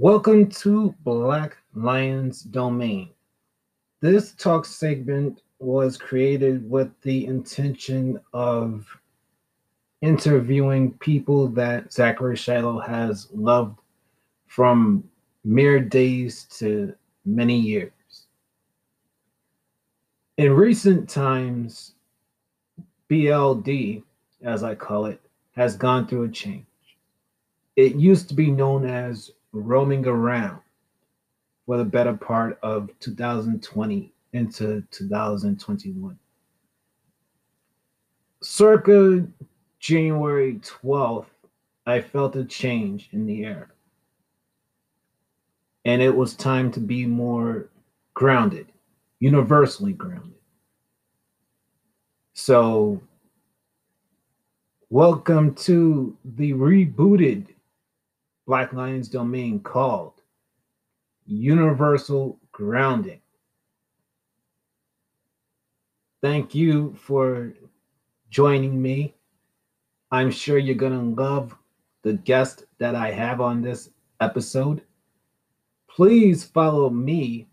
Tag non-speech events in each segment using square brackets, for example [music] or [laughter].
Welcome to Black Lions Domain. This talk segment was created with the intention of interviewing people that Zachary Shiloh has loved from mere days to many years. In recent times, BLD, as I call it, has gone through a change. It used to be known as roaming around for the better part of 2020 into 2021. Circa January 12th, I felt a change in the air. And it was time to be more grounded, universally grounded. So, welcome to the rebooted Black Lions domain called Universal Grounding. Thank you for joining me. I'm sure you're going to love the guest that I have on this episode. Please follow me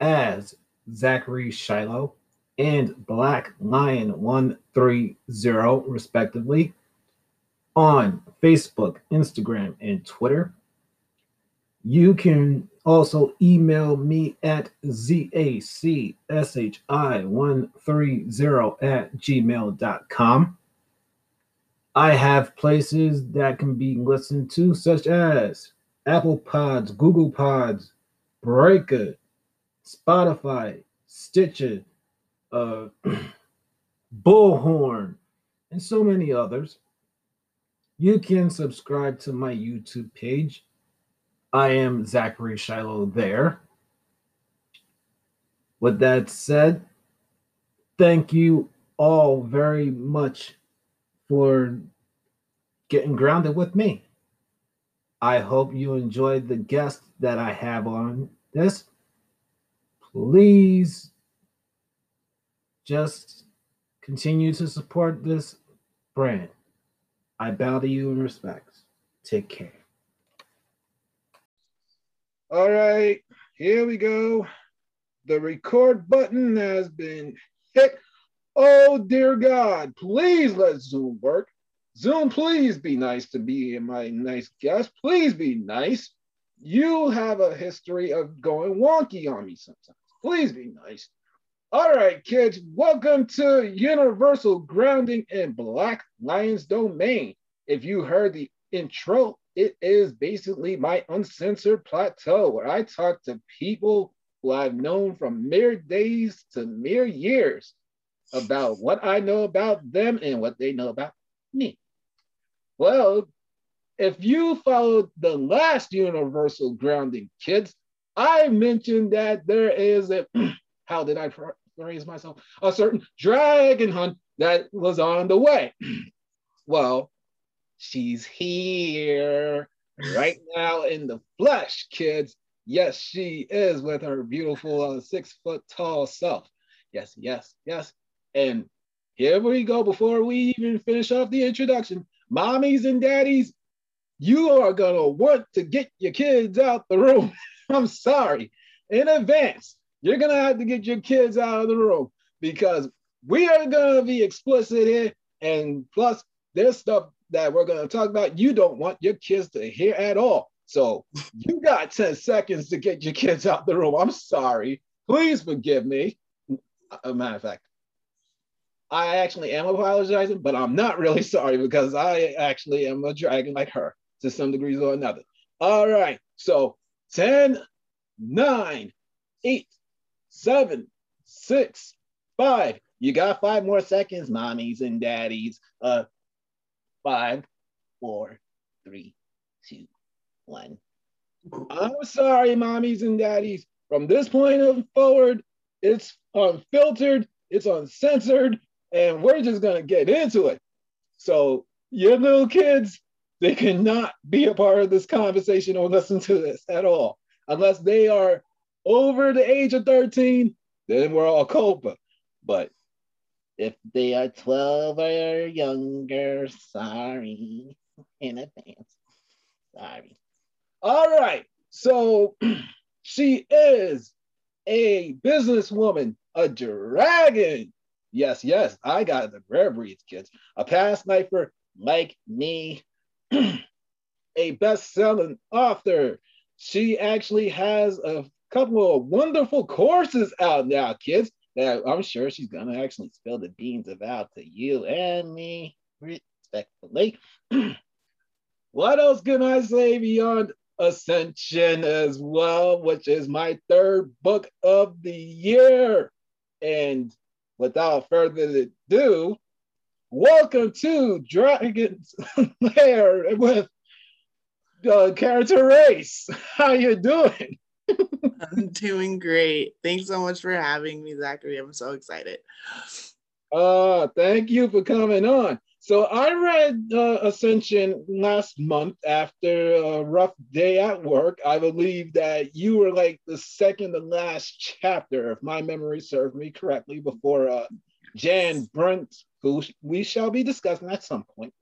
as Zachary Shiloh and Black Lion 130, respectively on Facebook, Instagram, and Twitter. You can also email me at zacshi130 at gmail.com. I have places that can be listened to, such as Apple Pods, Google Pods, Breaker, Spotify, Stitcher, uh, [clears throat] Bullhorn, and so many others. You can subscribe to my YouTube page. I am Zachary Shiloh there. With that said, thank you all very much for getting grounded with me. I hope you enjoyed the guest that I have on this. Please just continue to support this brand. I bow to you in respects. Take care. All right, here we go. The record button has been hit. Oh, dear God, please let Zoom work. Zoom, please be nice to me and my nice guest. Please be nice. You have a history of going wonky on me sometimes. Please be nice. All right, kids, welcome to Universal Grounding in Black Lions Domain. If you heard the intro, it is basically my uncensored plateau where I talk to people who I've known from mere days to mere years about what I know about them and what they know about me. Well, if you followed the last Universal Grounding Kids, I mentioned that there is a, [clears throat] how did I raise myself, a certain dragon hunt that was on the way. [clears throat] well, she's here right [laughs] now in the flesh, kids. Yes, she is with her beautiful uh, six foot tall self. Yes, yes, yes. And here we go. Before we even finish off the introduction, mommies and daddies, you are going to want to get your kids out the room. [laughs] I'm sorry in advance you're gonna have to get your kids out of the room because we are gonna be explicit here, and plus there's stuff that we're gonna talk about you don't want your kids to hear at all. So [laughs] you got 10 seconds to get your kids out the room. I'm sorry. Please forgive me. A matter of fact, I actually am apologizing, but I'm not really [laughs] sorry because I actually am a dragon like her to some degrees or another. All right. So 10, 9, 8, seven, six, five. You got five more seconds, mommies and daddies. Uh, five, four, three, two, one. I'm sorry, mommies and daddies. From this point of forward, it's unfiltered, it's uncensored, and we're just gonna get into it. So your little kids, they cannot be a part of this conversation or listen to this at all, unless they are over the age of 13, then we're all culpa. But if they are 12 or younger, sorry in advance. Sorry. All right. So [clears throat] she is a businesswoman, a dragon. Yes, yes, I got the rare breeds, kids. A past lifer like me, [clears throat] a best-selling author. She actually has a couple of wonderful courses out now, kids. That I'm sure she's gonna actually spill the beans about to you and me respectfully. [clears throat] what else can I say beyond Ascension as well, which is my third book of the year? And without further ado, welcome to Dragon's Lair with uh, Character Race. [laughs] How you doing? I'm doing great. Thanks so much for having me, Zachary. I'm so excited. Uh, thank you for coming on. So I read uh, Ascension last month after a rough day at work. I believe that you were like the second to last chapter, if my memory serves me correctly, before uh, Jan Brunt, who we shall be discussing at some point.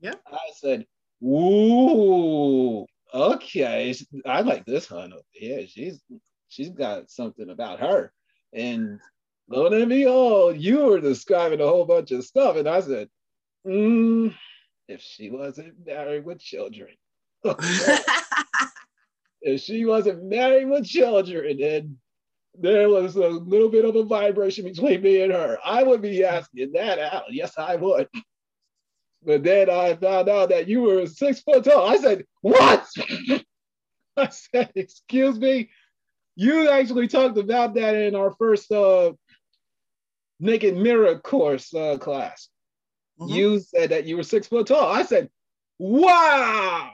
Yeah. I said, "Ooh, okay, I like this hun up here. She's she's got something about her." And lo and behold, you were describing a whole bunch of stuff, and I said, mm, "If she wasn't married with children." [laughs] if she wasn't married with children, then there was a little bit of a vibration between me and her. I would be asking that out. Yes, I would. But then I found out that you were six foot tall. I said, What? [laughs] I said, Excuse me. You actually talked about that in our first uh, Naked Mirror course uh, class. Mm-hmm. You said that you were six foot tall. I said, Wow,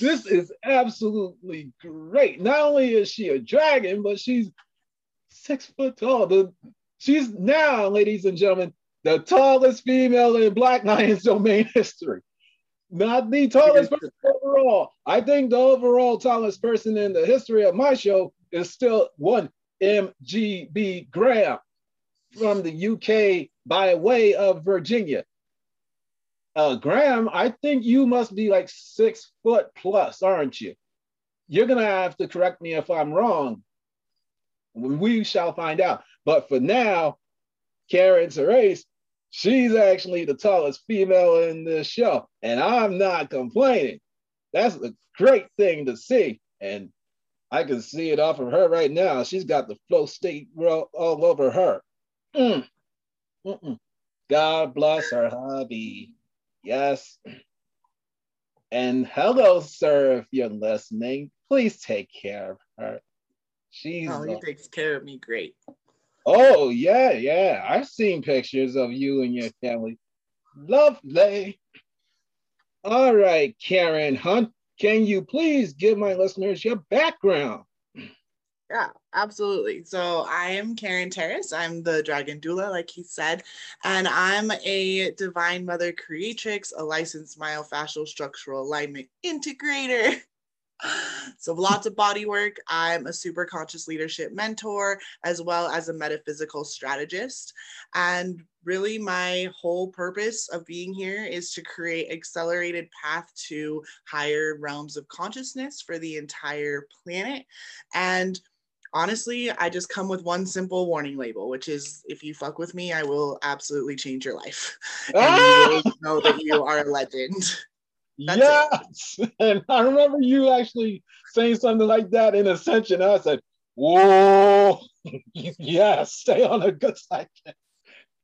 this is absolutely great. Not only is she a dragon, but she's six foot tall. The, she's now, ladies and gentlemen, the tallest female in Black Lions domain [laughs] history. Not the tallest person overall. I think the overall tallest person in the history of my show is still one MGB Graham from the UK by way of Virginia. Uh, Graham, I think you must be like six foot plus, aren't you? You're gonna have to correct me if I'm wrong. We shall find out. But for now, Karen Therese She's actually the tallest female in this show, and I'm not complaining. That's a great thing to see, and I can see it off of her right now. She's got the flow state all over her. Mm. God bless her hubby. Yes. And hello, sir, if you're listening. Please take care of her. She's oh, he takes care of me great. Oh, yeah, yeah. I've seen pictures of you and your family. Lovely. All right, Karen Hunt, can you please give my listeners your background? Yeah, absolutely. So I am Karen Therese. I'm the Dragon Doula, like he said, and I'm a Divine Mother Creatrix, a licensed myofascial structural alignment integrator. [laughs] [laughs] so lots of body work. I'm a super conscious leadership mentor as well as a metaphysical strategist. And really my whole purpose of being here is to create accelerated path to higher realms of consciousness for the entire planet. And honestly, I just come with one simple warning label, which is if you fuck with me, I will absolutely change your life. [laughs] and ah! you will know that you are a legend. That's yes. It. [laughs] And I remember you actually saying something like that in Ascension. I said, Whoa, [laughs] yes, stay on a good side.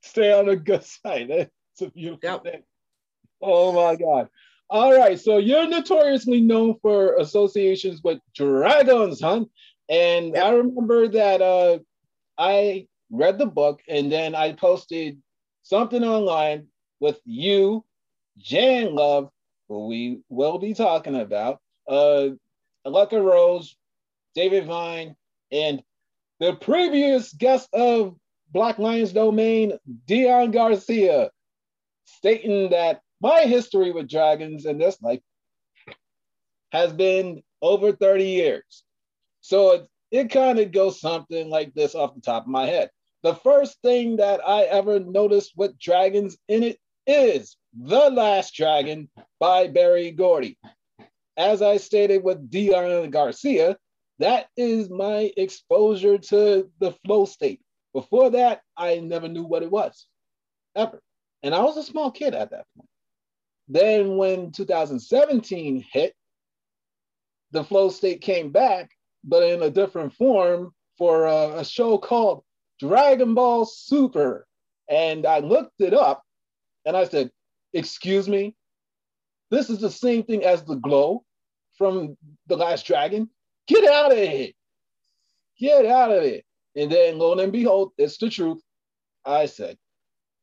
Stay on a good side. [laughs] It's a beautiful yep. thing. Oh my God. All right. So you're notoriously known for associations with dragons, huh? And yep. I remember that uh, I read the book and then I posted something online with you, Jan Love, who we will be talking about, uh, Aleka Rose, David Vine, and the previous guest of Black Lions Domain, Dion Garcia, stating that my history with dragons in this life has been over 30 years. So it, it kind of goes something like this off the top of my head. The first thing that I ever noticed with dragons in it is The Last Dragon by Berry Gordy. as I stated with Dion Garcia, that is my exposure to the flow state. Before that, I never knew what it was, ever. And I was a small kid at that point. Then when 2017 hit, the flow state came back, but in a different form for a, a show called Dragon Ball Super. And I looked it up and I said, Excuse me, this is the same thing as the glow from The Last Dragon. Get out of it. Get out of it. And then lo and behold, it's the truth. I said,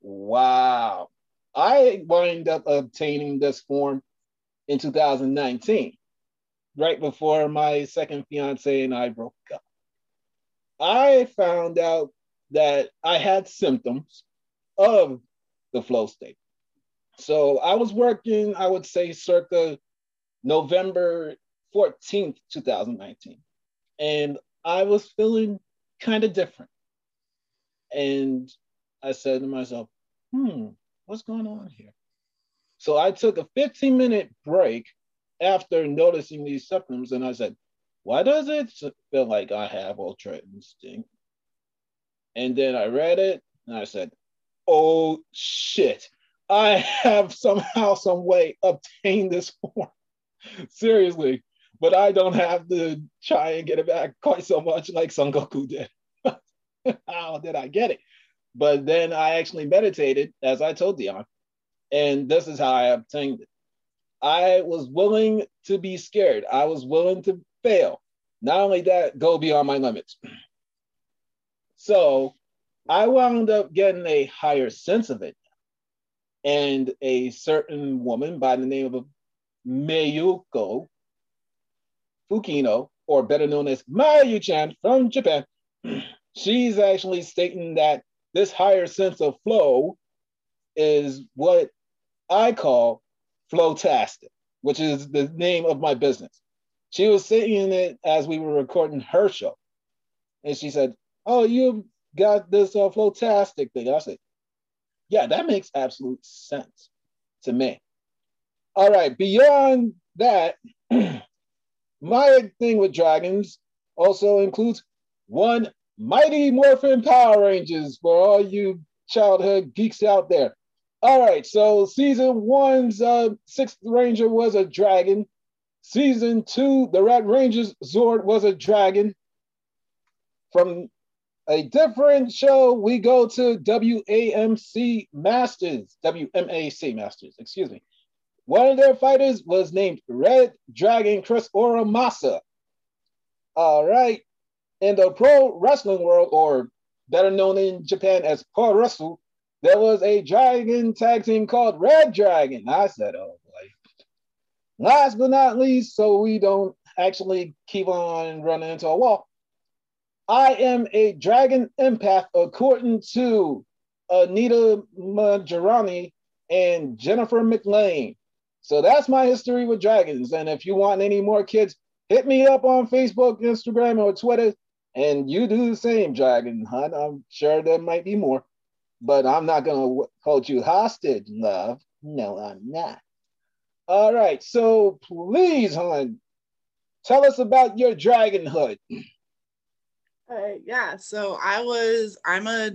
wow. I wind up obtaining this form in 2019, right before my second fiance and I broke up. I found out that I had symptoms of the flow state. So I was working, I would say, circa November 14th, 2019. And I was feeling kind of different. And I said to myself, hmm, what's going on here? So I took a 15 minute break after noticing these symptoms and I said, why does it feel like I have ultra instinct? And then I read it and I said, oh shit, I have somehow, some way obtained this form. Seriously, but I don't have to try and get it back quite so much like Son Goku did. [laughs] How did I get it? But then I actually meditated, as I told Dion, and this is how I obtained it. I was willing to be scared. I was willing to fail. Not only that, go beyond my limits. [clears throat] So I wound up getting a higher sense of it. And a certain woman by the name of Mayuko Fukino, or better known as Mayu-chan from Japan, [clears throat] she's actually stating that this higher sense of flow is what I call Flowtastic, which is the name of my business. She was saying it as we were recording her show. And she said, Oh, you got this uh, Flowtastic thing. I said, Yeah, that makes absolute sense to me. All right, beyond that, [clears throat] my thing with dragons also includes one Mighty Morphin Power Rangers for all you childhood geeks out there. All right, so season one's uh, sixth ranger was a dragon. Season two, the Red Ranger's Zord was a dragon. From a different show, we go to WAMC Masters, WMAC Masters, excuse me. One of their fighters was named Red Dragon Chris Oramasa. All right. In the pro wrestling world, or better known in Japan as Pro Wrestle, there was a dragon tag team called Red Dragon. I said, oh boy. Last but not least, so we don't actually keep on running into a wall. I am a dragon empath according to Anita Moorjani and Jennifer McLean. So that's my history with dragons. And if you want any more kids, hit me up on Facebook, Instagram, or Twitter, and you do the same, Dragon Hunt. I'm sure there might be more, but I'm not going to hold you hostage, love. No, I'm not. All right, so please, hon, tell us about your dragonhood. Uh, yeah, so I was, I'm a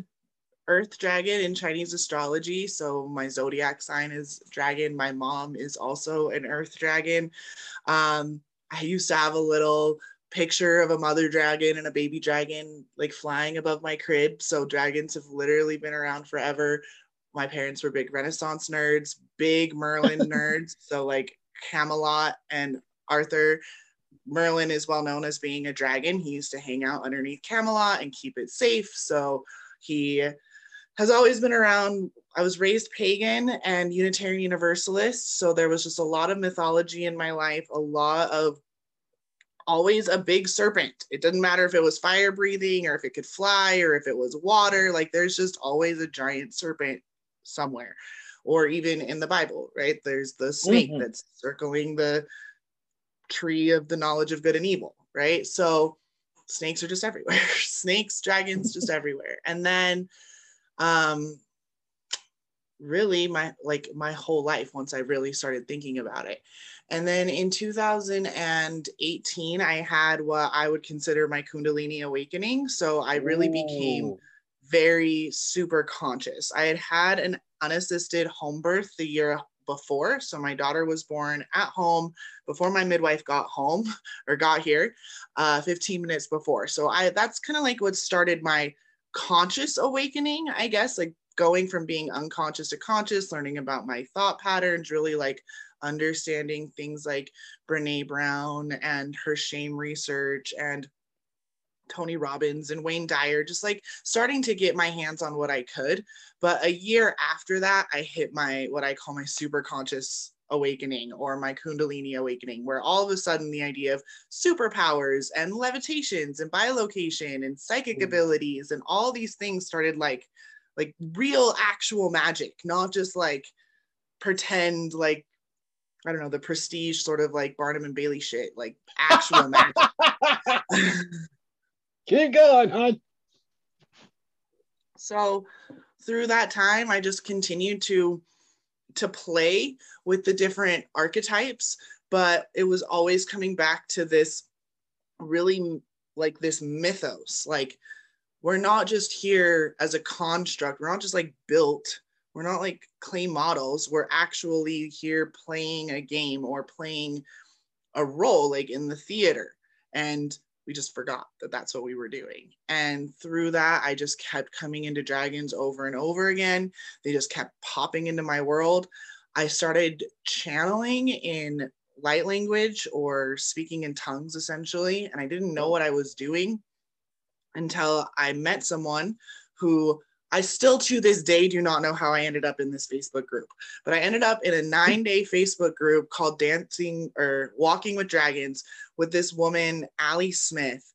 earth dragon in Chinese astrology. So my zodiac sign is dragon. My mom is also an earth dragon. Um, I used to have a little picture of a mother dragon and a baby dragon like flying above my crib. So dragons have literally been around forever. My parents were big Renaissance nerds, big Merlin [laughs] nerds. So like Camelot and Arthur. Merlin is well known as being a dragon. He used to hang out underneath Camelot and keep it safe. So he has always been around. I was raised pagan and Unitarian Universalist. So there was just a lot of mythology in my life, a lot of always a big serpent. It didn't matter if it was fire breathing or if it could fly or if it was water. Like there's just always a giant serpent somewhere. Or even in the Bible, right? There's the snake mm-hmm. that's circling the tree of the knowledge of good and evil, right? So snakes are just everywhere. [laughs] snakes, dragons, just [laughs] everywhere. And then um, really my like my whole life once I really started thinking about it. And then in 2018, I had what I would consider my Kundalini awakening. So I really Ooh. became very super conscious. I had had an unassisted home birth the year before. So my daughter was born at home before my midwife got home [laughs] or got here, uh, 15 minutes before. So I that's kind of like what started my conscious awakening, I guess, like going from being unconscious to conscious, learning about my thought patterns, really like understanding things like Brene Brown and her shame research and Tony Robbins and Wayne Dyer, just like starting to get my hands on what I could. But a year after that, I hit my what I call my super conscious awakening or my kundalini awakening where all of a sudden the idea of superpowers and levitations and bilocation and psychic mm. abilities and all these things started like like real actual magic not just like pretend like i don't know the prestige sort of like barnum and bailey shit like actual magic [laughs] [laughs] Keep going, hon. So through that time, I just continued to to play with the different archetypes, but it was always coming back to this really like this mythos. Like we're not just here as a construct, we're not just like built, we're not like clay models, we're actually here playing a game or playing a role like in the theater. And we just forgot that that's what we were doing. And through that, I just kept coming into dragons over and over again. They just kept popping into my world. I started channeling in light language or speaking in tongues essentially. And I didn't know what I was doing until I met someone who I still to this day do not know how I ended up in this Facebook group, but I ended up in a nine day Facebook group called Dancing or Walking with Dragons with this woman, Allie Smith.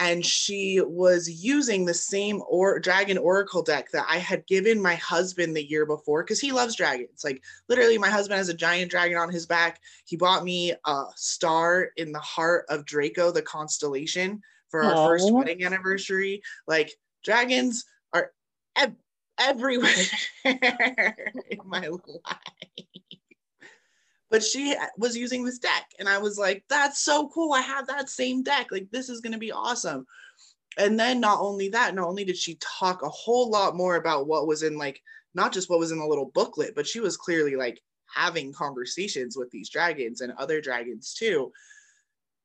And she was using the same or dragon oracle deck that I had given my husband the year before because he loves dragons. Like literally, my husband has a giant dragon on his back. He bought me a star in the heart of Draco, the constellation, for our Aww. first wedding anniversary. Like dragons ev- everywhere [laughs] in my life. But she was using this deck, and I was like, that's so cool. I have that same deck. Like, this is going to be awesome. And then, not only that, not only did she talk a whole lot more about what was in, like, not just what was in the little booklet, but she was clearly like having conversations with these dragons and other dragons too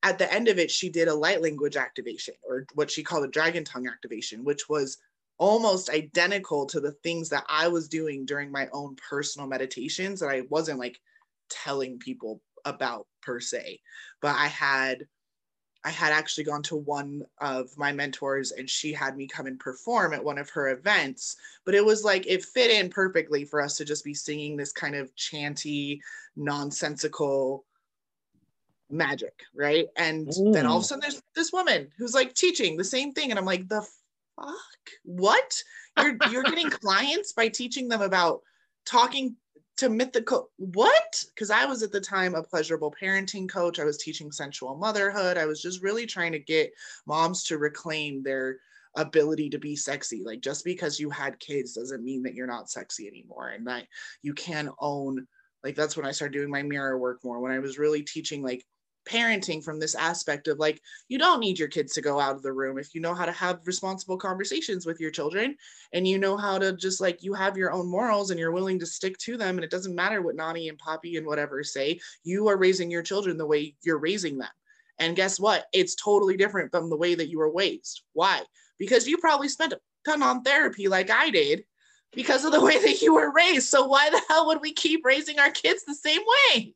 at the end of it, she did a light language activation or what she called a dragon tongue activation, which was almost identical to the things that I was doing during my own personal meditations that I wasn't like telling people about per se. But I had I had actually gone to one of my mentors and she had me come and perform at one of her events. But it was like it fit in perfectly for us to just be singing this kind of chanty, nonsensical magic, right? And mm. then all of a mm. sudden there's this woman who's like teaching the same thing. And I'm like, the fuck? What? You're you're getting [laughs] clients by teaching them about talking to mythical what? Because I was at the time a pleasurable parenting coach. I was teaching sensual motherhood. I was just really trying to get moms to reclaim their ability to be sexy. Like just because you had kids doesn't mean that you're not sexy anymore and that you can own like that's when I started doing my mirror work more when I was really teaching like parenting from this aspect of like you don't need your kids to go out of the room if you know how to have responsible conversations with your children and you know how to just like you have your own morals and you're willing to stick to them and it doesn't matter what Nani and Poppy and whatever say you are raising your children the way you're raising them. And guess what? It's totally different from the way that you were raised. Why? Because you probably spent a ton on therapy like I did because of the way that you were raised. So why the hell would we keep raising our kids the same way?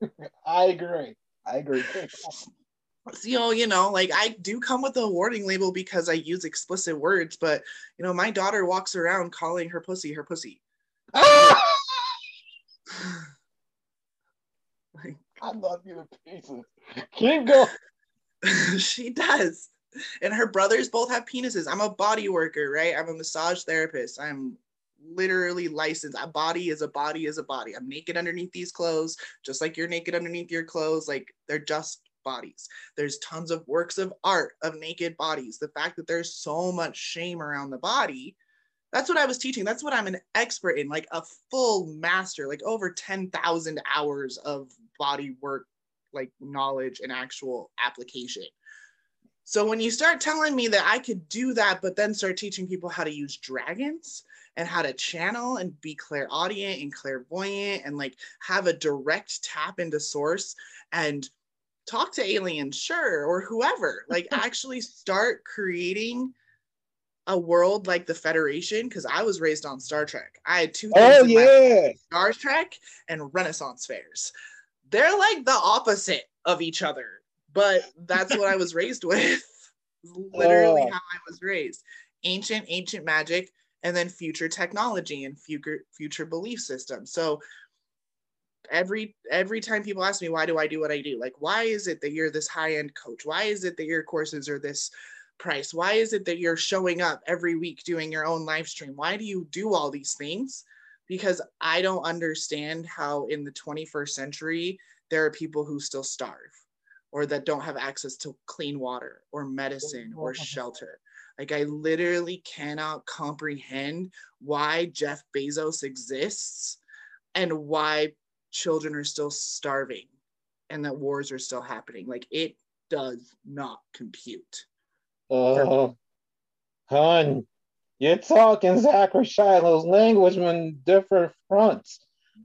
[laughs] I agree. I agree. [laughs] you know, you know, like I do come with a warning label because I use explicit words, but you know, my daughter walks around calling her pussy her pussy. [laughs] like, I love you to pieces. Keep going. [laughs] she does. And her brothers both have penises. I'm a body worker, right? I'm a massage therapist. I'm literally licensed. A body is a body is a body. I'm naked underneath these clothes, just like you're naked underneath your clothes. Like they're just bodies. There's tons of works of art of naked bodies. The fact that there's so much shame around the body, That's what I was teaching. That's what I'm an expert in, like a full master, like over 10,000 hours of body work, like knowledge and actual application. So when you start telling me that I could do that, but then start teaching people how to use dragons and how to channel and be clairaudient and clairvoyant and like have a direct tap into source and talk to aliens, sure, or whoever, like [laughs] actually start creating a world like the Federation because I was raised on Star Trek. I had two oh, things Oh yeah. Star Trek and Renaissance fairs. They're like the opposite of each other, but that's what I [laughs] was raised with. Literally Oh. how I was raised. Ancient, ancient magic, and then future technology and future future belief systems. So every every time people ask me why do I do what I do, like why is it that you're this high end coach? Why is it that your courses are this price? Why is it that you're showing up every week doing your own live stream? Why do you do all these things? Because I don't understand how in the 21st century there are people who still starve or that don't have access to clean water or medicine or [laughs] shelter. Like I literally cannot comprehend why Jeff Bezos exists and why children are still starving and that wars are still happening. Like it does not compute. Oh, hun, you're talking Zachary Shiloh's language on different fronts.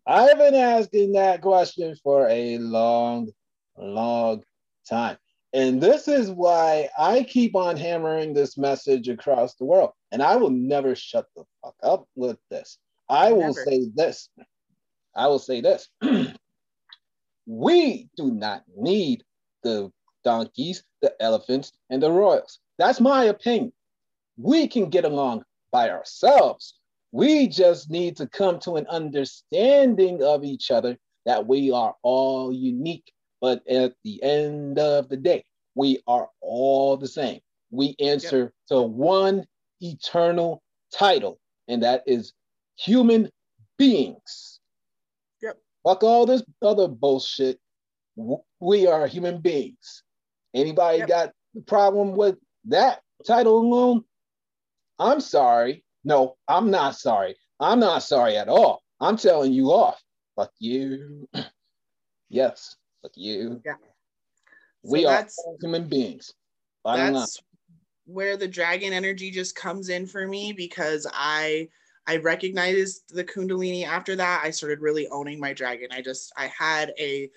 I've been asking that question for a long, long time. And this is why I keep on hammering this message across the world. And I will never shut the fuck up with this. I will Never. say this. I will say this. [clears throat] we do not need the donkeys, the elephants, and the royals. That's my opinion. We can get along by ourselves. We just need to come to an understanding of each other that we are all unique. But at the end of the day, we are all the same. We answer to one eternal title, and that is human beings. Yep. Fuck all this other bullshit. We are human beings. Anybody Yep. got a problem with that title alone? I'm sorry. No, I'm not sorry. I'm not sorry at all. I'm telling you off. Fuck you. [clears throat] yes, fuck you. Yeah. we So are that's- all human beings. Bottom line. that's where the dragon energy just comes in for me because I I recognized the kundalini after that. I started really owning my dragon. I just I had a,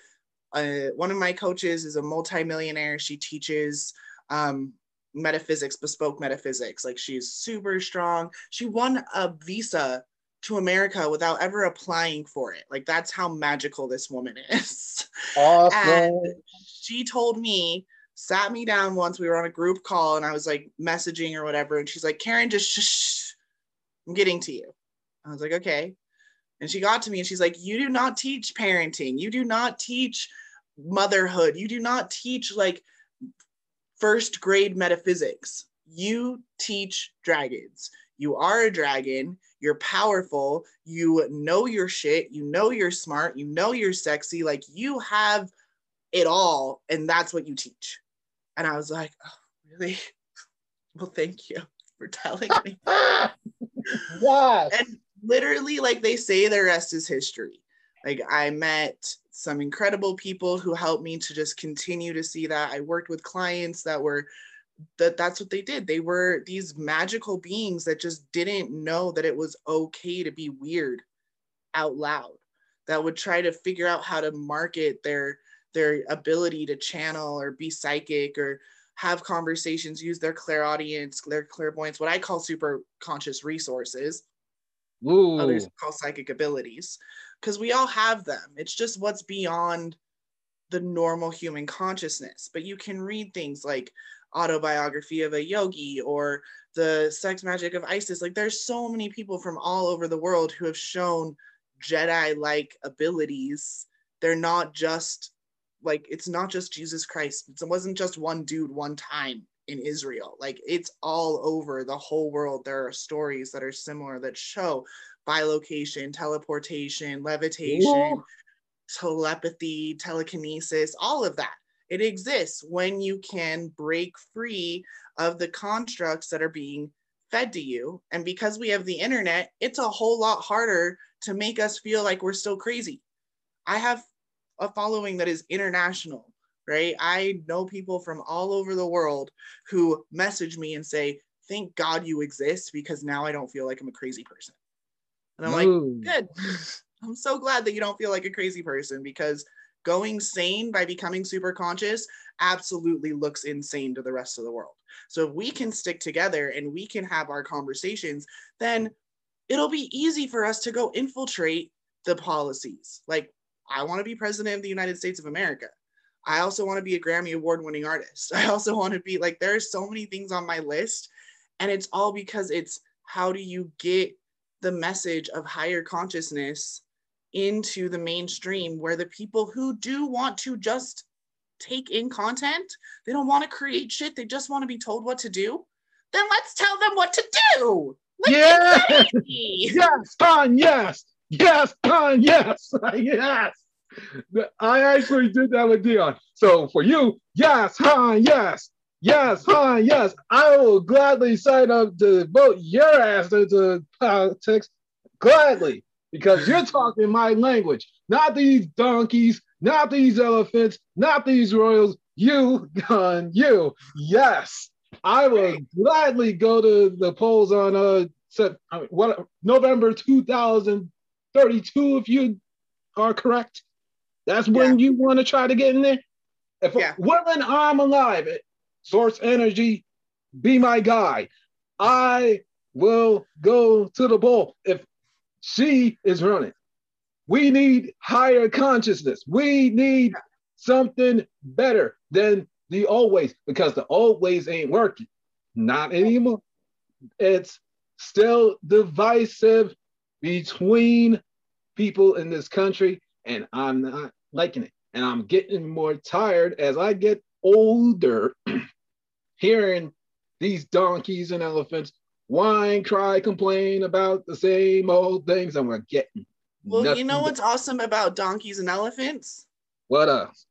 a one of my coaches is a multimillionaire. She teaches um metaphysics, bespoke metaphysics. Like she's super strong. She won a visa to America without ever applying for it. Like that's how magical this woman [laughs] is. Awesome. And she told me, sat me down once. We were on a group call and I was like messaging or whatever. And she's like, Karen, just shh, shh, I'm getting to you. I was like, okay. And she got to me and she's like, you do not teach parenting. You do not teach motherhood. You do not teach like first grade metaphysics. You teach dragons. You are a dragon. You're powerful. You know your shit. You know you're smart. You know you're sexy. Like you have it all. And that's what you teach. And I was like, oh, really? [laughs] Well, thank you for telling me. [laughs] yes. and literally like they say the rest is history like i met some incredible people who helped me to just continue to see that i worked with clients that were that that's what they did. They were these magical beings that just didn't know that it was okay to be weird out loud that would try to figure out how to market their their ability to channel or be psychic or have conversations use their clairaudience their clairvoyance what i call super conscious resources Ooh. others call psychic abilities because we all have them. It's just what's beyond the normal human consciousness. But you can read things like autobiography of a yogi or the sex magic of isis. Like there's so many people from all over the world who have shown jedi like abilities. They're not just like it's not just jesus christ. It wasn't just one dude one time in israel. Like it's all over the whole world. There are stories that are similar that show bilocation teleportation levitation telepathy telekinesis all of that it exists when you can break free of the constructs that are being fed to you. And because we have the internet, it's a whole lot harder to make us feel like we're still crazy. I have a following that is international, right? I know people from all over the world who message me and say, Thank God you exist because now I don't feel like I'm a crazy person. And I'm Ooh. like, Good. [laughs] I'm so glad that you don't feel like a crazy person because going sane by becoming super conscious absolutely looks insane to the rest of the world. So if we can stick together and we can have our conversations, then it'll be easy for us to go infiltrate the policies. Like, I want to be president of the United States of America. I also want to be a Grammy award winning artist. [laughs] I also want to be like, there are so many things on my list. And it's all because it's how do you get the message of higher consciousness into the mainstream where the people who do want to just take in content, they don't want to create shit, they just want to be told what to do, then let's tell them what to do. Let's Yeah. Yes, Con, [laughs] yes. Yes, Con, yes. [laughs] yes. I actually did that with Dion. So for you, yes, Han, yes. Yes, Han, yes. I will gladly sign up to vote your ass into politics. Gladly. Because you're talking my language, not these donkeys, not these elephants, not these royals. You, Con, you. Yes. I will gladly go to the polls on uh Sep- I mean, what November 2032 if you are correct. That's when you want to try to get in there. If Yeah. when I'm alive, Source Energy, be my guy. I will go to the poll if she is running. We need higher consciousness. We need something better than the old ways because the old ways ain't working. Not anymore. It's still divisive between people in this country, and I'm not liking it. And I'm getting more tired as I get older, [clears throat] hearing these donkeys and elephants whine, cry, complain about the same old things, and we're getting. Well, you know but- what's awesome about donkeys and elephants? What else?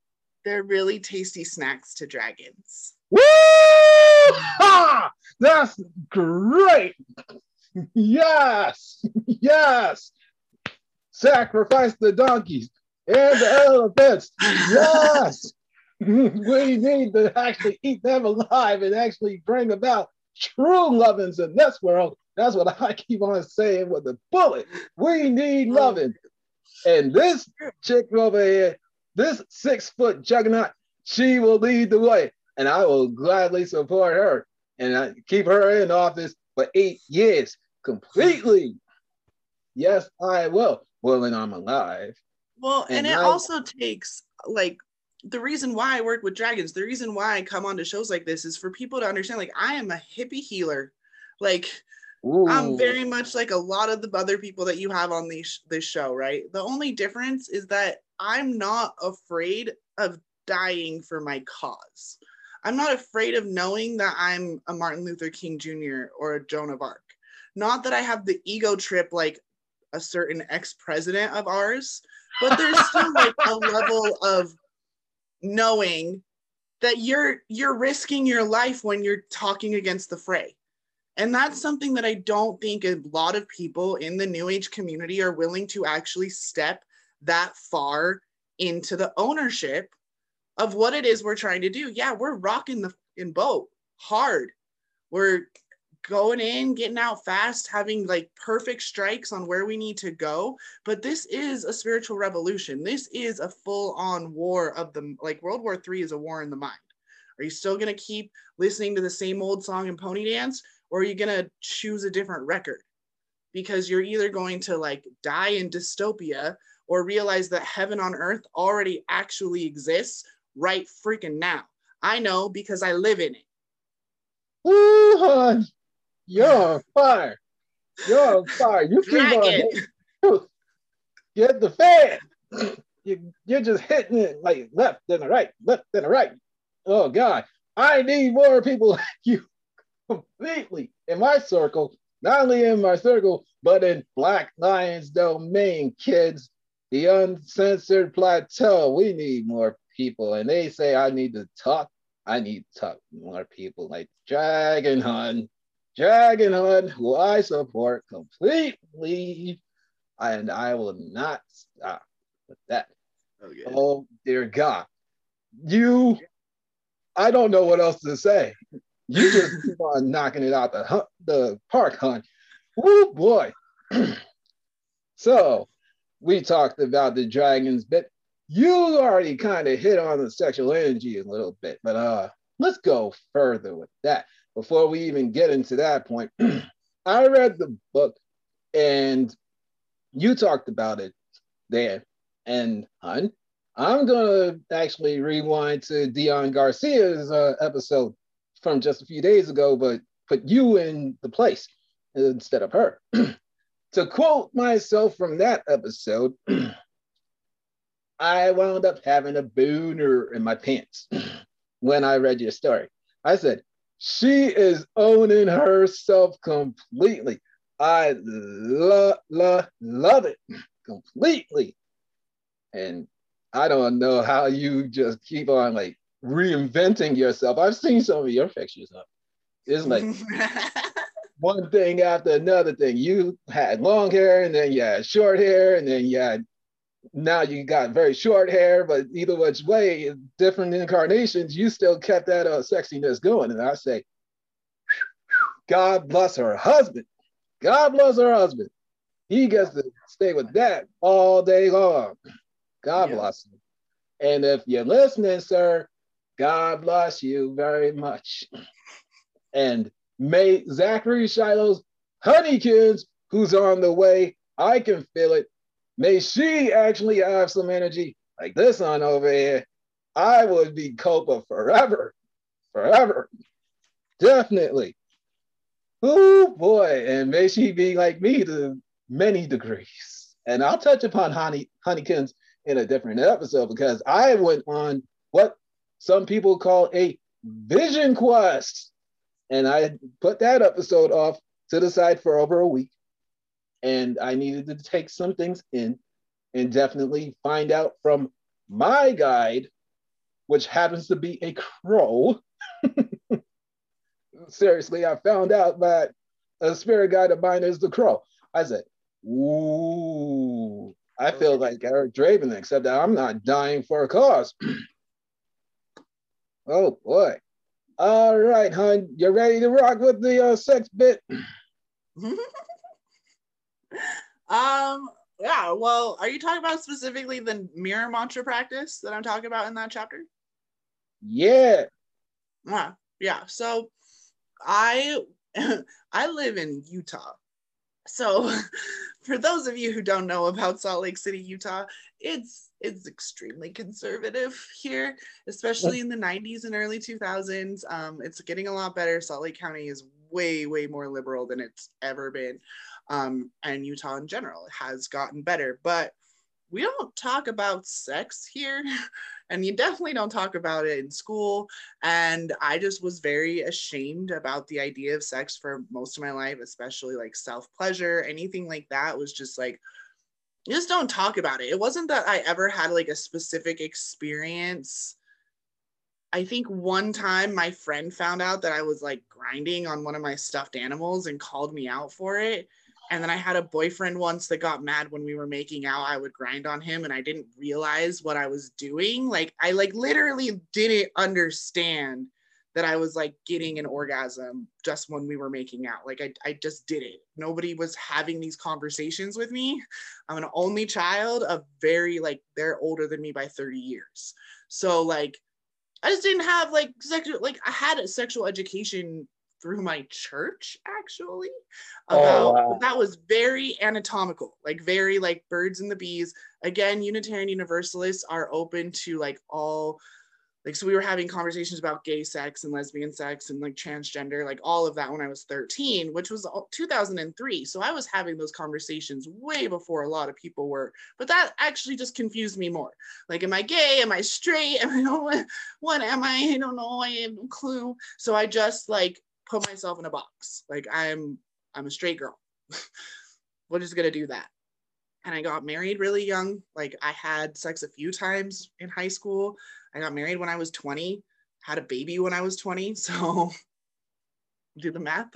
They're really tasty snacks to dragons. Woo! Ha! That's great. Yes, yes. Sacrifice the donkeys and the elephants. Yes. [laughs] we need to actually eat them alive and actually bring about true lovings in this world. That's what I [laughs] keep on saying with the bullet. We need loving. And this chick over here, this six foot juggernaut, she will lead the way. And I will gladly support her and I keep her in office for eight years completely. Yes, I will. Well, when I'm alive. Well, and, And it I- also takes like the reason why I work with dragons, the reason why I come onto shows like this is for people to understand like I am a hippie healer. Like I'm very much like a lot of the other people that you have on these this show, right? The only difference is that I'm not afraid of dying for my cause. I'm not afraid of knowing that I'm a Martin Luther King Jr. or a Joan of Arc. Not that I have the ego trip like a certain ex-president of ours, but there's still like a level of knowing that you're you're risking your life when you're talking against the fray. And that's something that I don't think a lot of people in the new age community are willing to actually step that far into the ownership of what it is we're trying to do. Yeah, we're rocking the in boat hard. We're going in, getting out fast, having like perfect strikes on where we need to go. But this is a spiritual revolution. This is a full on war of the like World War III is a war in the mind. Are you still going to keep listening to the same old song and pony dance? Or are you going to choose a different record? Because you're either going to like die in dystopia or realize that heaven on earth already actually exists right freaking now. I know because I live in it. You're on fire. You're on fire. You keep on Dragon. hitting. Get the fan. You, you're just hitting it like left and the right, left and the right. Oh God, I need more people [laughs] like you completely in my circle, not only in my circle, but in Black Lions domain, kids. The uncensored plateau. We need more people. And they say I need to talk. I need to talk more people like Dragon Hunt. Dragon Hunt, who I support completely, and I will not stop with that. Okay. Oh dear God, you! I don't know what else to say. You just [laughs] keep on knocking it out the the park, hunt. Woo boy! [clears throat] so we talked about the dragons bit. You already kind of hit on the sexual energy a little bit, but uh, let's go further with that before we even get into that point. [clears throat] I read the book and you talked about it there. And hun, I'm gonna actually rewind to Dion Garcia's uh, episode from just a few days ago, but put you in the place instead of her. [clears throat] to quote myself from that episode, [clears throat] I wound up having a booner in my pants when I read your story. I said, she is owning herself completely. I love, love, love it completely. And I don't know how you just keep on like reinventing yourself. I've seen some of your pictures up. It's like [laughs] one thing after another thing. You had long hair and then you had short hair and then you had now you got very short hair, but either which way, different incarnations, you still kept that uh, sexiness going. And I say, God bless her husband. God bless her husband. He gets to stay with that all day long. God Yeah. bless him. And if you're listening, sir, God bless you very much. And may Zachary Shiloh's Honeykins, who's on the way, I can feel it. May she actually have some energy like this one over here. I would be Copa forever, forever, definitely. Oh boy, and may she be like me to many degrees. And I'll touch upon Honey Honeykins in a different episode because I went on what some people call a vision quest. And I put that episode off to the side for over a week. And I needed to take some things in and definitely find out from my guide, which happens to be a crow. [laughs] Seriously, I found out that a spirit guide of mine is the crow. I said, Ooh, I feel like Eric Draven, except that I'm not dying for a cause. [clears throat] oh boy. All right, hon, you ready to rock with the uh, sex bit? [laughs] um yeah well are you talking about specifically the mirror mantra practice that i'm talking about in that chapter? Yeah. yeah yeah so i [laughs] i live in utah. So [laughs] for those of you who don't know about salt lake city utah it's it's extremely conservative here especially in the 90s and early 2000s um, it's getting a lot better. Salt lake county is way way more liberal than it's ever been um, and Utah in general has gotten better. But we don't talk about sex here, [laughs] and you definitely don't talk about it in school. And I just was very ashamed about the idea of sex for most of my life, especially like self pleasure, anything like that was just like, just don't talk about it. It wasn't that I ever had like a specific experience. I think one time my friend found out that I was like grinding on one of my stuffed animals and called me out for it. And then I had a boyfriend once that got mad when we were making out. I would grind on him and I didn't realize what I was doing. Like I like literally didn't understand that I was like getting an orgasm just when we were making out. Like I, I just did it. Nobody was having these conversations with me. I'm an only child of very like they're older than me by 30 years. So like I just didn't have like sexual like I had a sexual education through my church actually Oh, about wow. that was very anatomical like very like birds and the bees. Again unitarian universalists are open to like all like so we were having conversations about gay sex and lesbian sex and like transgender like all of that when i was 13 which was 2003 so i was having those conversations way before a lot of people were but that actually just confused me more. Like am i gay? Am i straight? [laughs] Am i what, what am i? I don't know. I have no clue. So i just like put myself in a box like i'm i'm a straight girl [laughs] we're just gonna do that and i got married really young like i had sex a few times in high school i got married when i was 20 had a baby when i was 20 [laughs] so do the math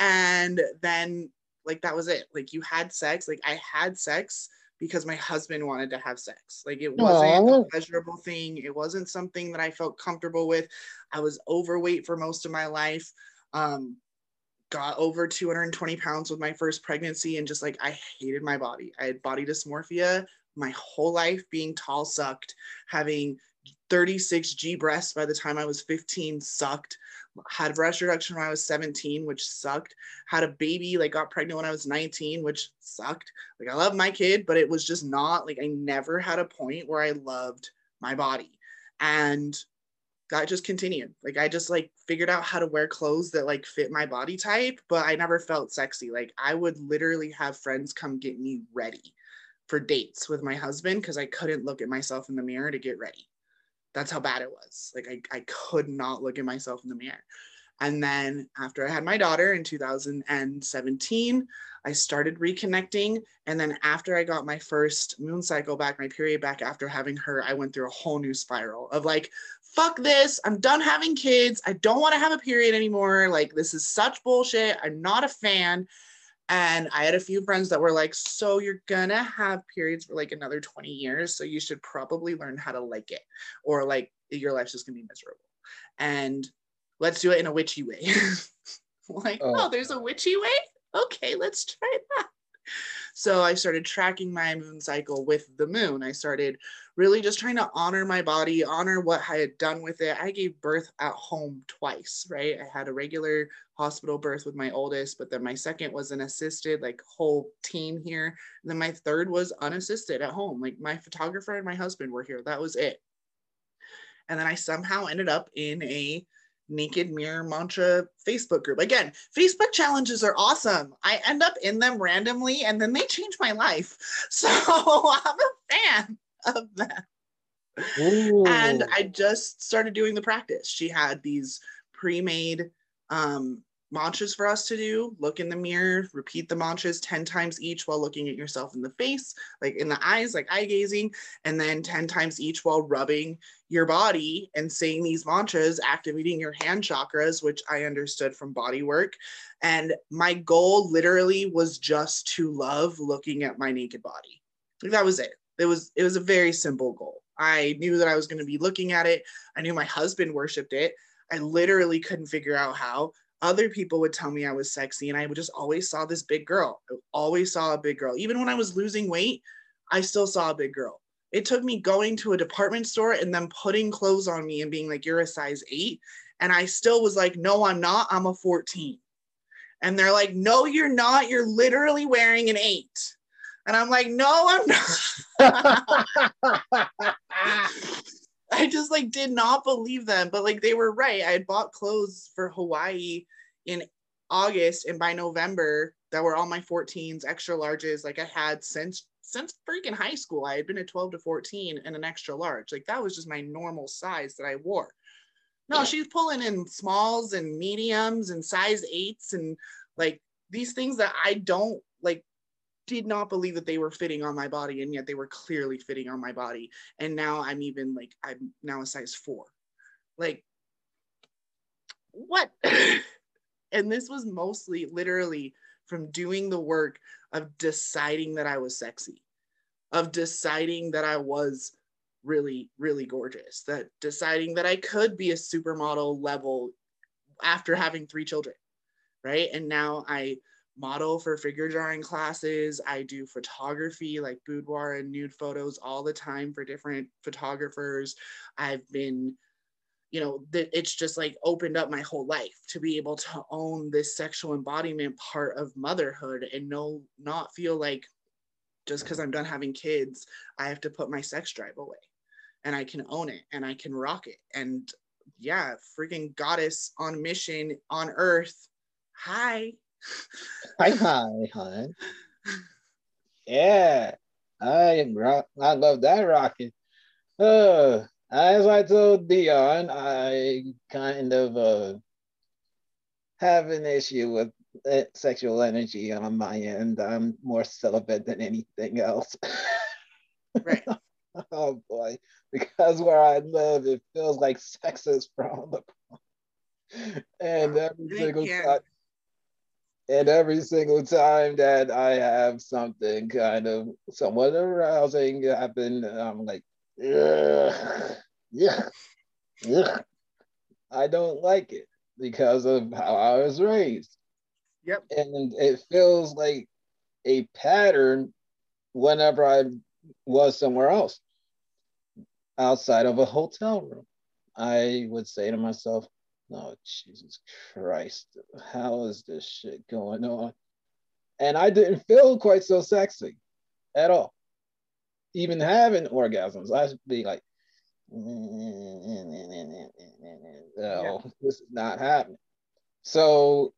and then like that was it. Like you had sex. Like I had sex because my husband wanted to have sex. Like it wasn't Aw. a pleasurable thing. It wasn't something that I felt comfortable with. I was overweight for most of my life. Um, got over 220 pounds with my first pregnancy and just like I hated my body. I had body dysmorphia my whole life, being tall sucked, having 36 G breasts by the time I was 15 sucked. Had breast reduction when I was 17, which sucked. Had a baby, like got pregnant when I was 19, which sucked. Like I love my kid, but it was just not like I never had a point where I loved my body. And that just continued. Like I just like figured out how to wear clothes that like fit my body type, but I never felt sexy. Like I would literally have friends come get me ready for dates with my husband because I couldn't look at myself in the mirror to get ready. That's how bad it was. Like I, I could not look at myself in the mirror. And then after I had my daughter in 2017, I started reconnecting. And then after I got my first moon cycle back, my period back after having her, I went through a whole new spiral of like, fuck this. I'm done having kids. I don't want to have a period anymore. Like, this is such bullshit. I'm not a fan. And I had a few friends that were like, so you're gonna have periods for like another 20 years. So you should probably learn how to like it, or like your life's just gonna be miserable. And let's do it in a witchy way. [laughs] like, Oh. oh, there's a witchy way? Okay, let's try that. So I started tracking my moon cycle with the moon. I started really just trying to honor my body, honor what I had done with it. I gave birth at home twice, right? I had a regular hospital birth with my oldest, but then my second was an assisted, like whole team here. And then my third was unassisted at home. Like my photographer and my husband were here. That was it. And then I somehow ended up in a naked mirror mantra Facebook group. Again, Facebook challenges are awesome. I end up in them randomly and then they change my life. [laughs] So I'm a fan of them. And I just started doing the practice. She had these pre-made um, mantras for us to do. Look in the mirror, repeat the mantras 10 times each while looking at yourself in the face, like in the eyes, like eye gazing, and then 10 times each while rubbing your body and saying these mantras, activating your hand chakras, which I understood from body work. And my goal literally was just to love looking at my naked body. Like that was it. It was it was a very simple goal. I knew that I was going to be looking at it. I knew my husband worshiped it. I literally couldn't figure out how. Other people would tell me I was sexy, and I would just always saw this big girl. I always saw a big girl. Even when I was losing weight, I still saw a big girl. It took me going to a department store and then putting clothes on me and being like, "You're a size eight. and I still was like, "No, I'm not. I'm a 14." And they're like, "No, you're not. You're literally wearing an eight. And I'm like, "No, I'm not." [laughs] I just like did not believe them, but like they were right. I had bought clothes for Hawaii in August, and by November, that were all my 14s, extra larges, like I had since since freaking high school. I had been a 12 to 14 and an extra large. Like that was just my normal size that I wore. No, she's pulling in smalls and mediums and size eights and like these things that I don't like did not believe that they were fitting on my body and yet they were clearly fitting on my body and now i'm even like i'm now a size four like what [coughs] and this was mostly literally from doing the work of deciding that i was sexy of deciding that i was really really gorgeous that deciding that i could be a supermodel level after having three children right and now i model for figure drawing classes. I do photography like boudoir and nude photos all the time for different photographers. I've been, you know, that it's just like opened up my whole life to be able to own this sexual embodiment part of motherhood and no not feel like just because I'm done having kids, I have to put my sex drive away. And I can own it and I can rock it. And yeah, freaking goddess on mission on earth. Hi. Hi, hi, hi. Yeah, I rock. I love that rocket. Uh, as I told Dion, I kind of uh have an issue with uh, sexual energy on my end. I'm more celibate than anything else. [laughs] Right. oh boy, because where I live, it feels like sex is frowned upon, [laughs] and every it single time. and every single time that I have something kind of somewhat arousing happen, I'm like, yeah, [laughs] yeah, yeah. I don't like it because of how I was raised. Yep. And it feels like a pattern whenever I was somewhere else outside of a hotel room. I would say to myself, oh, Jesus Christ, how is this shit going on? And I didn't feel quite so sexy at all. Even having orgasms, I'd be like, no, yeah. this is not happening. So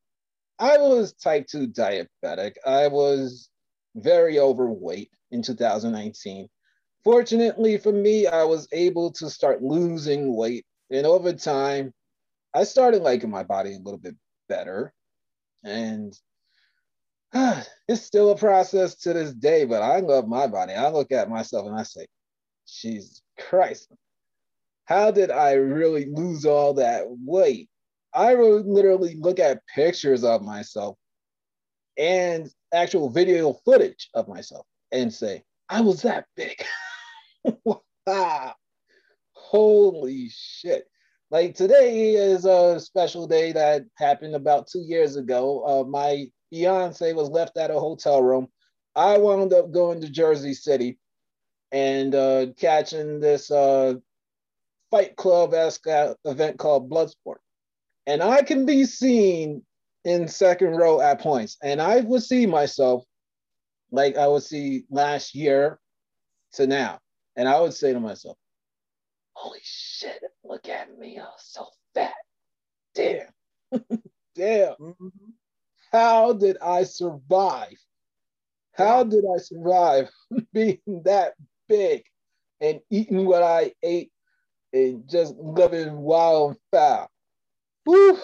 I was type 2 diabetic. I was very overweight in 2019. Fortunately for me, I was able to start losing weight. And over time, I started liking my body a little bit better. And [sighs] it's still a process to this day, but I love my body. I look at myself and I say, Jesus Christ, how did I really lose all that weight? I would literally look at pictures of myself and actual video footage of myself and say, I was that big. [laughs] wow. Holy shit. Like today is a special day that happened about two years ago. Uh, my fiance was left at a hotel room. I wound up going to Jersey City and uh, catching this uh, Fight Club esque event called Bloodsport. And I can be seen in second row at points. And I would see myself like I would see last year to now. And I would say to myself, holy shit, look at me, I'm so fat. Damn. [laughs] Damn. Mm-hmm. How did I survive? How did I survive [laughs] being that big and eating what I ate and just living wild and foul? Well,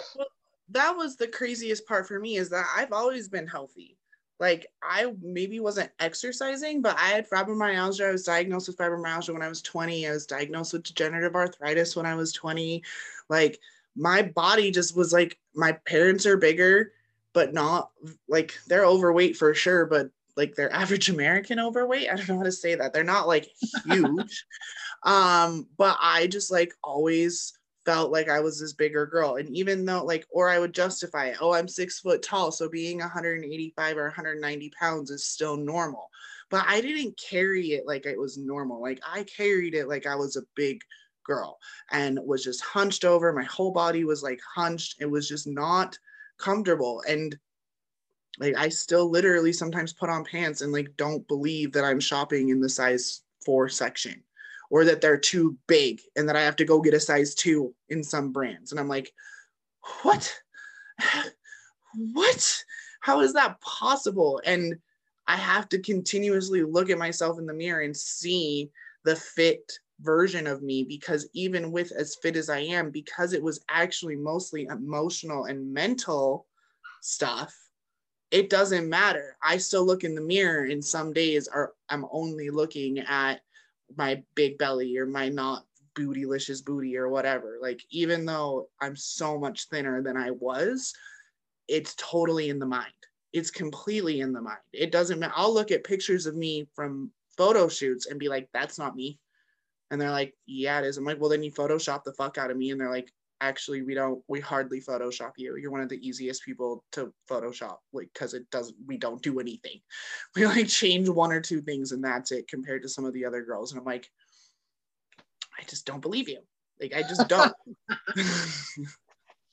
that was the craziest part for me is that I've always been healthy like I maybe wasn't exercising, but I had fibromyalgia. I was diagnosed with fibromyalgia when I was 20. I was diagnosed with degenerative arthritis when I was 20. Like my body just was like my parents are bigger, but not like they're overweight for sure, but like they're average American overweight. I don't know how to say that. They're not like huge. [laughs] um, but I just like always felt like I was this bigger girl. And even though, like, or I would justify it, oh, I'm six foot tall. So being 185 or 190 pounds is still normal. But I didn't carry it like it was normal. Like, I carried it like I was a big girl and was just hunched over. My whole body was like hunched. It was just not comfortable. And like, I still literally sometimes put on pants and like don't believe that I'm shopping in the size four section or that they're too big and that I have to go get a size two in some brands. And I'm like, what? [sighs] what? How is that possible? And I have to continuously look at myself in the mirror and see the fit version of me because even with as fit as I am, because it was actually mostly emotional and mental stuff, it doesn't matter. I still look in the mirror and some days are I'm only looking at my big belly or my not bootylicious booty or whatever. Like, even though I'm so much thinner than I was, it's totally in the mind. It's completely in the mind. It doesn't matter. I'll look at pictures of me from photo shoots and be like, that's not me. And they're like, yeah, it is. I'm like, well, then you Photoshop the fuck out of me. And they're like, actually we don't we hardly photoshop you. You're one of the easiest people to photoshop like because it doesn't we don't do anything. [laughs] We like change one or two things and that's it compared to some of the other girls. And i'm like i just don't believe you. Like i just don't. [laughs]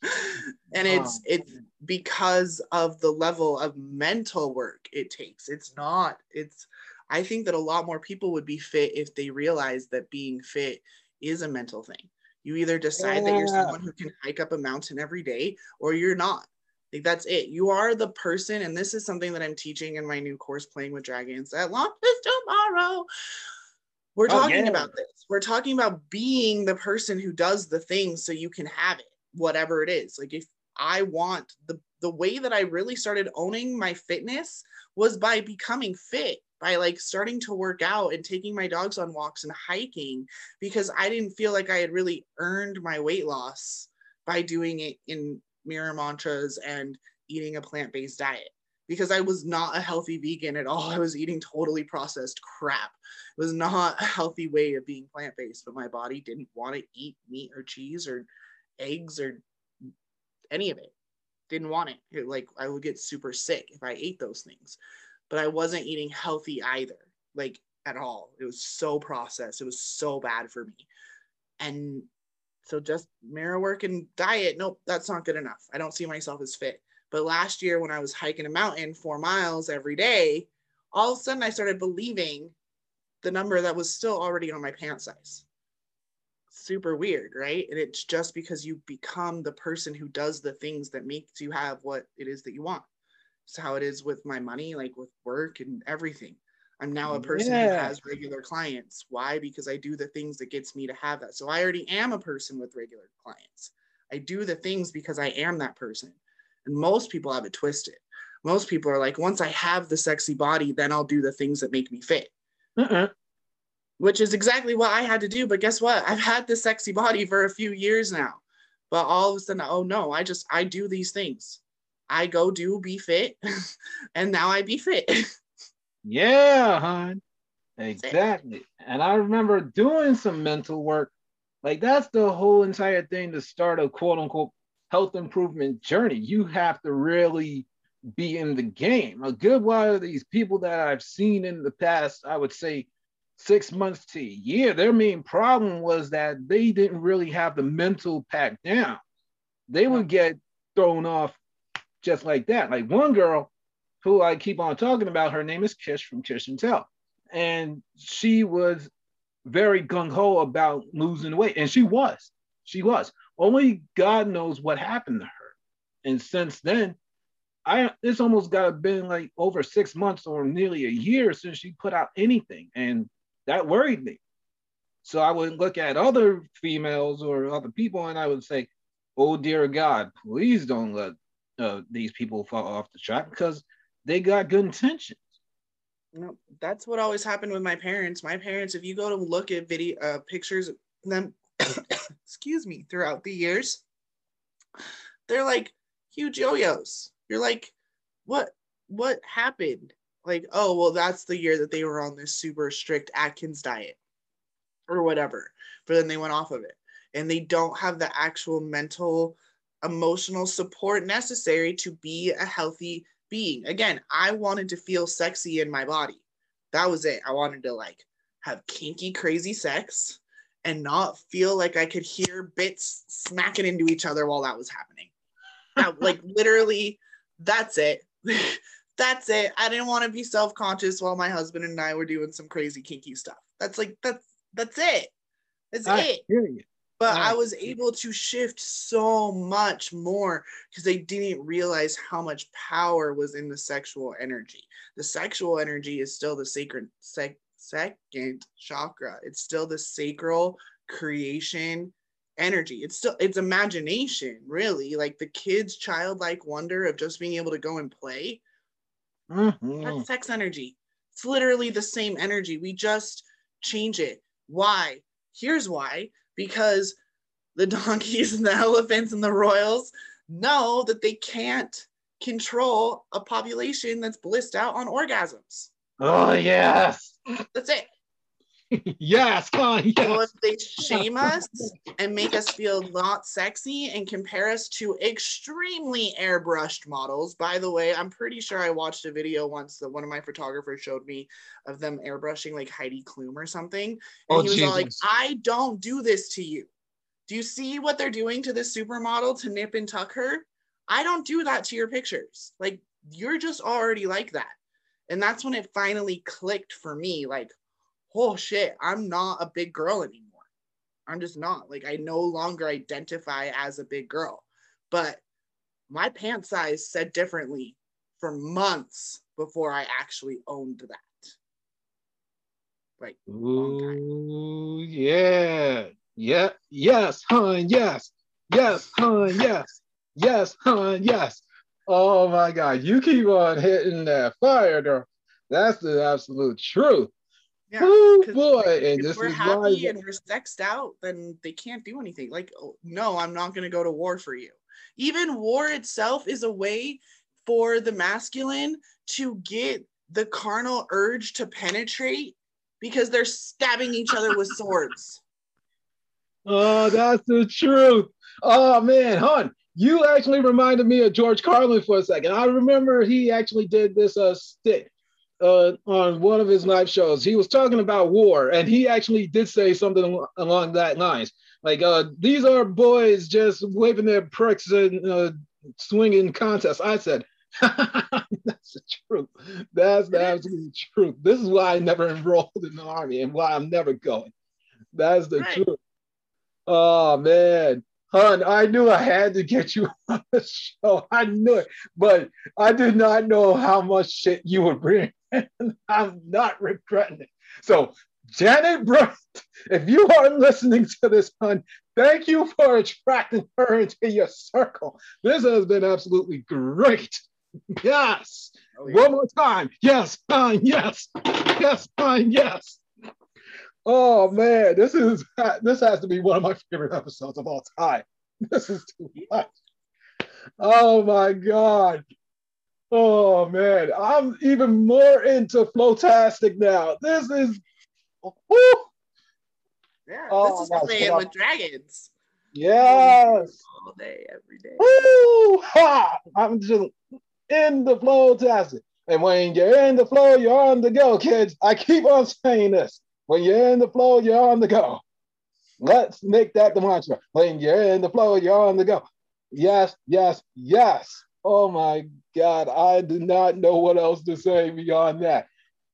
[laughs] And it's oh, it's because of the level of mental work it takes. It's not it's i think that a lot more people would be fit if they realize that being fit is a mental thing you either decide yeah. that you're someone who can hike up a mountain every day or you're not. Like that's it. You are the person, and this is something that I'm teaching in my new course, Playing with Dragons, that launches tomorrow. We're oh, talking yeah. about this. We're talking about being the person who does the thing so you can have it, whatever it is. Like if I want the the way that I really started owning my fitness was by becoming fit by like starting to work out and taking my dogs on walks and hiking because I didn't feel like I had really earned my weight loss by doing it in mirror mantras and eating a plant-based diet because I was not a healthy vegan at all. [laughs] I was eating totally processed crap. It was not a healthy way of being plant-based, but my body didn't want to eat meat or cheese or eggs or any of it. Didn't want it. it. Like I would get super sick if I ate those things. But I wasn't eating healthy either. Like at all. It was so processed. It was so bad for me. And so just mirror work and diet, nope, that's not good enough. I don't see myself as fit. But last year, when I was hiking a mountain four miles every day, all of a sudden I started believing the number that was still already on my pant size. Super weird, right? And it's just because you become the person who does the things that makes you have what it is that you want. It's how it is with my money, like with work and everything. I'm now a person yeah. who has regular clients. Why? Because I do the things that gets me to have that. So I already am a person with regular clients. I do the things because I am that person. And most people have it twisted. Most people are like, once I have the sexy body, then I'll do the things that make me fit. Uh-uh. Which is exactly what I had to do. But guess what? I've had this sexy body for a few years now. But all of a sudden, oh no, I just I do these things. I go do be fit, [laughs] and now I be fit. yeah, hon. Exactly. And I remember doing some mental work. Like that's the whole entire thing to start a quote unquote health improvement journey. You have to really be in the game. A good lot of these people that I've seen in the past, I would say six months to a year, their main problem was that they didn't really have the mental pack down. They would get thrown off just like that. Like one girl who I keep on talking about, her name is Kish from Kish and Tell. And she was very gung ho about losing weight. And she was. She was. Only God knows what happened to her. And since then, I it's almost got been like over six months or nearly a year since she put out anything, and that worried me. So I would look at other females or other people, and I would say, "Oh dear God, please don't let uh, these people fall off the track because they got good intentions." No, that's what always happened with my parents. My parents, if you go to look at video uh, pictures of them [coughs] excuse me, throughout the years, they're like huge yo-yos. You're like, what what happened? Like, oh, well, that's the year that they were on this super strict Atkins diet or whatever. But then they went off of it. And they don't have the actual mental, emotional support necessary to be a healthy being. Again, I wanted to feel sexy in my body. That was it. I wanted to like have kinky, crazy sex and not feel like I could hear bits smacking into each other while that was happening. [laughs] like literally, that's it. [laughs] that's it. I didn't want to be self-conscious while my husband and I were doing some crazy kinky stuff. That's like that's that's it. That's I it. But I, was able to shift so much more because I didn't realize how much power was in the sexual energy. The sexual energy is still the sacred sec- second chakra. It's still the sacral creation energy. It's still it's imagination, really. Like the kid's childlike wonder of just being able to go and play. Mm-hmm. That's sex energy. It's literally the same energy. We just change it. Why? Here's why. Because the [laughs] donkeys and the elephants and the royals know that they can't control a population that's blissed out on orgasms. Oh yes. That's it. Yes, come on. Yes. Well, if they shame us and make us feel not sexy and compare us to extremely airbrushed models. By the way, I'm pretty sure I watched a video once that one of my photographers showed me of them airbrushing like Heidi Klum or something. And oh, he was Jesus. all like, I don't do this to you. Do you see what they're doing to this supermodel to nip and tuck her? I don't do that to your pictures. Like, you're just already like that. And that's when it finally clicked for me like, oh shit, I'm not a big girl anymore. I'm just not. Like, I no longer identify as a big girl. But my pant size said differently for months before I actually owned that. Like, Ooh, yeah. Yeah. Yes, hun. Yes. Yes, hun. Yes. Yes, hun. Yes. Oh my God, you keep on hitting that fire, girl. That's the absolute truth. Yeah, Ooh, boy, and if we're happy and we're sexed out, then they can't do anything. Like, oh, no, I'm not going to go to war for you. Even war itself is a way for the masculine to get the carnal urge to penetrate because they're stabbing each other with swords. [laughs] Oh, that's the truth. Oh man, hon, you actually reminded me of George Carlin for a second. I remember he actually did this uh stick uh on one of his live shows. He was talking about war, and he actually did say something along that lines. Like, uh, these are boys just waving their pricks and uh, swinging contests. I said, [laughs] that's the truth. That's the absolute truth. This is why I never enrolled in the army and why I'm never going. That's the right. truth. Oh man, Hun, I knew I had to get you [laughs] on the show. I knew it, but I did not know how much shit you would bring. [laughs] I'm not regretting it. So, Janet Brent, if you are listening to this, hun, thank you for attracting her into your circle. This has been absolutely great. Yes. Oh, yeah. One more time. Yes, fine, yes. Yes, fine, yes. Oh man, this is [laughs] this has to be one of my favorite episodes of all time. [laughs] This is too much. Oh my god. Oh man, I'm even more into Flotastic now. This is woo. Yeah, oh, this is playing with dragons. Yes. All day, every day. Woo! Ha! I'm just in the Flotastic. And when you're in the flow, you're on the go, kids. I keep on saying this. When you're in the flow, you're on the go. Let's make that the mantra. When you're in the flow, you're on the go. Yes, yes, yes. Oh my God, I do not know what else to say beyond that.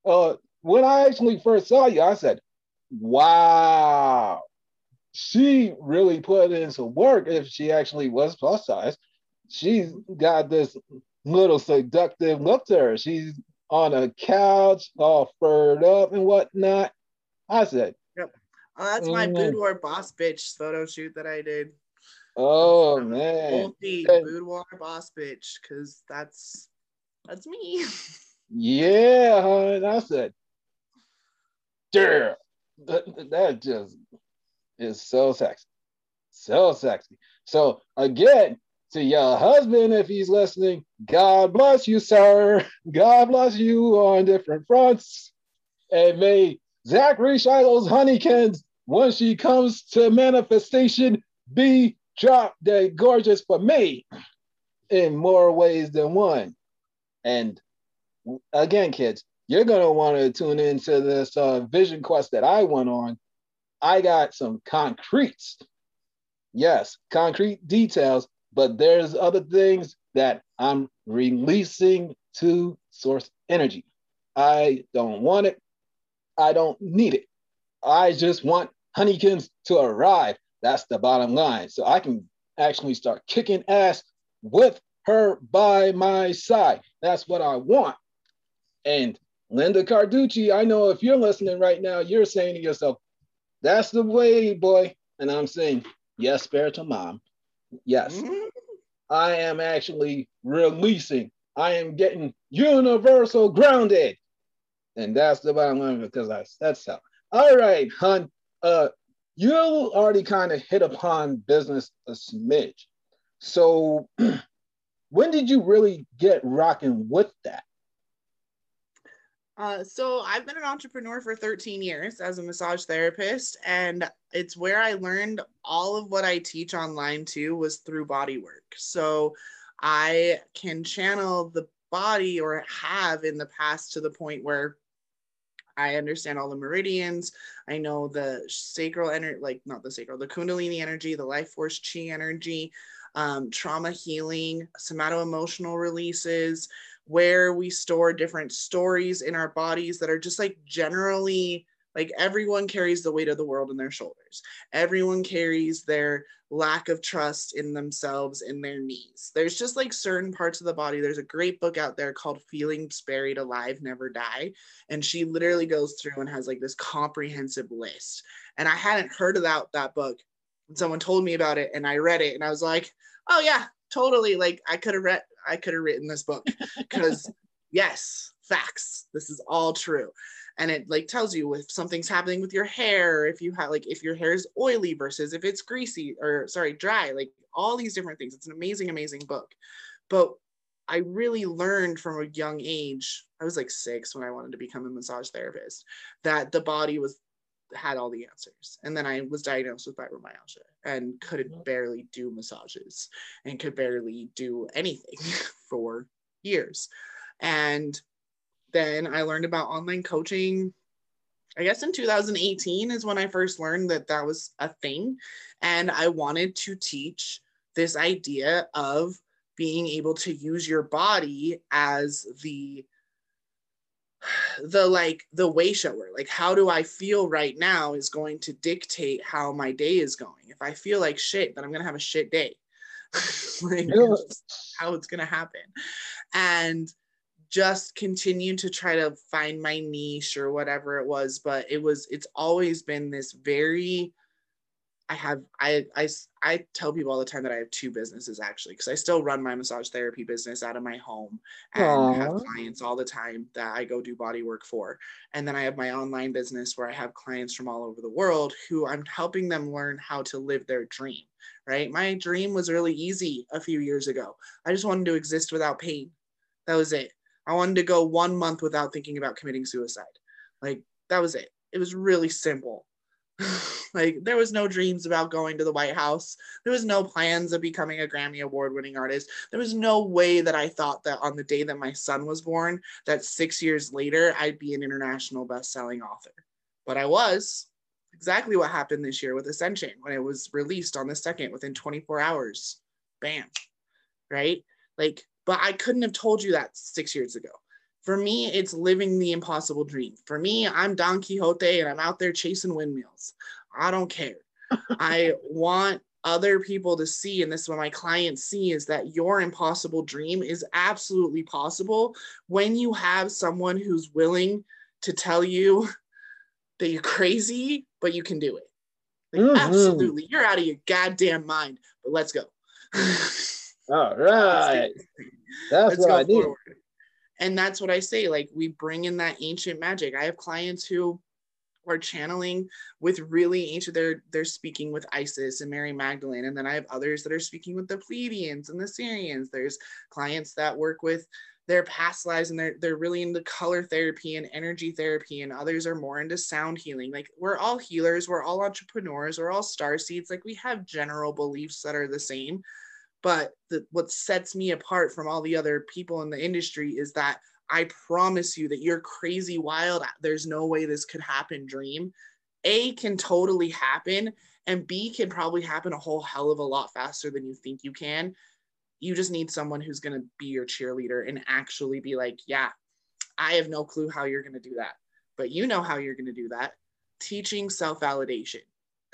Uh, when I actually first saw you, I said, wow, she really put in some work if she actually was plus size. She's got this little seductive look to her. She's on a couch, all furred up and whatnot. I said, Yep. Oh, that's my mm. boudoir boss bitch photo shoot that I did. Oh man. Multi boudoir boss bitch, because that's that's me. yeah, hon. I said, damn. That, that just is so sexy. So sexy. So again, to your husband, if he's listening, God bless you, sir. God bless you on different fronts. And may Zachary Shiloh's Honeykins, when she comes to manifestation, be drop dead gorgeous for me in more ways than one. And again, kids, you're gonna want to tune into this uh, vision quest that I went on. I got some concretes, yes, concrete details but there's other things that I'm releasing to source energy. I don't want it. I don't need it. I just want Honeykins to arrive. That's the bottom line. So I can actually start kicking ass with her by my side. That's what I want. And Linda Carducci, I know if you're listening right now, you're saying to yourself, that's the way, boy. And I'm saying, yes, spiritual mom. Yes, mm-hmm. I am actually releasing. I am getting universal grounded. And that's the bottom line because I said so. All right, hun. Uh, you already kind of hit upon business a smidge. So [clears throat] when did you really get rocking with that? Uh, so I've been an entrepreneur for 13 years as a massage therapist, and it's where I learned all of what I teach online too was through body work. So I can channel the body or have in the past to the point where I understand all the meridians. I know the sacral energy, like not the sacral, the kundalini energy, the life force chi energy, um, trauma healing, somato emotional releases, where we store different stories in our bodies that are just like generally like everyone carries the weight of the world in their shoulders. Everyone carries their lack of trust in themselves in their knees. There's just like certain parts of the body. There's a great book out there called Feelings Buried Alive Never Die. And she literally goes through and has like this comprehensive list. And I hadn't heard about that book. And someone told me about it and I read it and I was like, oh yeah, totally. Like I could have read I could have written this book because [laughs] yes, facts. This is all true. And it like tells you if something's happening with your hair, if you have like if your hair is oily versus if it's greasy or sorry, dry, like all these different things. It's an amazing, amazing book. But I really learned from a young age. I was like six when I wanted to become a massage therapist. That the body was had all the answers. And then I was diagnosed with fibromyalgia and could barely do massages and could barely do anything [laughs] for years. And then I learned about online coaching. I guess in 2018 is when I first learned that that was a thing. And I wanted to teach this idea of being able to use your body as the the like the way shower like how do i feel right now is going to dictate how my day is going if i feel like shit then i'm going to have a shit day [laughs] like yeah. how it's going to happen and just continue to try to find my niche or whatever it was but it was it's always been this very I have I I I tell people all the time that I have two businesses actually because I still run my massage therapy business out of my home and Aww. have clients all the time that I go do body work for. And then I have my online business where I have clients from all over the world who I'm helping them learn how to live their dream, right? My dream was really easy a few years ago. I just wanted to exist without pain. That was it. I wanted to go 1 month without thinking about committing suicide. Like that was it. It was really simple [laughs] like there was no dreams about going to the White House. There was no plans of becoming a Grammy award winning artist. There was no way that I thought that on the day that my son was born, that 6 years later I'd be an international best-selling author. But I was. Exactly what happened this year with Ascension when it was released on the second within 24 hours. Bam. Right? Like but I couldn't have told you that 6 years ago. For me, it's living the impossible dream. For me, I'm Don Quixote and I'm out there chasing windmills. I don't care. [laughs] I want other people to see, and this is what my clients see, is that your impossible dream is absolutely possible when you have someone who's willing to tell you [laughs] that you're crazy, but you can do it. Like, mm-hmm. Absolutely. You're out of your goddamn mind, but let's go. [laughs] All [laughs] right. [laughs] That's let's what I need. Forward. And that's what i say like we bring in that ancient magic. I have clients who are channeling with really ancient they're they're speaking with isis and mary magdalene and then i have others that are speaking with the pleiadians and the sirians there's clients that work with their past lives and they're they're really into color therapy and energy therapy and others are more into sound healing. Like we're all healers we're all entrepreneurs we're all star seeds. Like we have general beliefs that are the same but the, what sets me apart from all the other people in the industry is that I promise you that you're crazy wild. There's no way this could happen. Dream A can totally happen, and B can probably happen a whole hell of a lot faster than you think you can. You just need someone who's going to be your cheerleader and actually be like, yeah, I have no clue how you're going to do that, but you know how you're going to do that. Teaching self validation.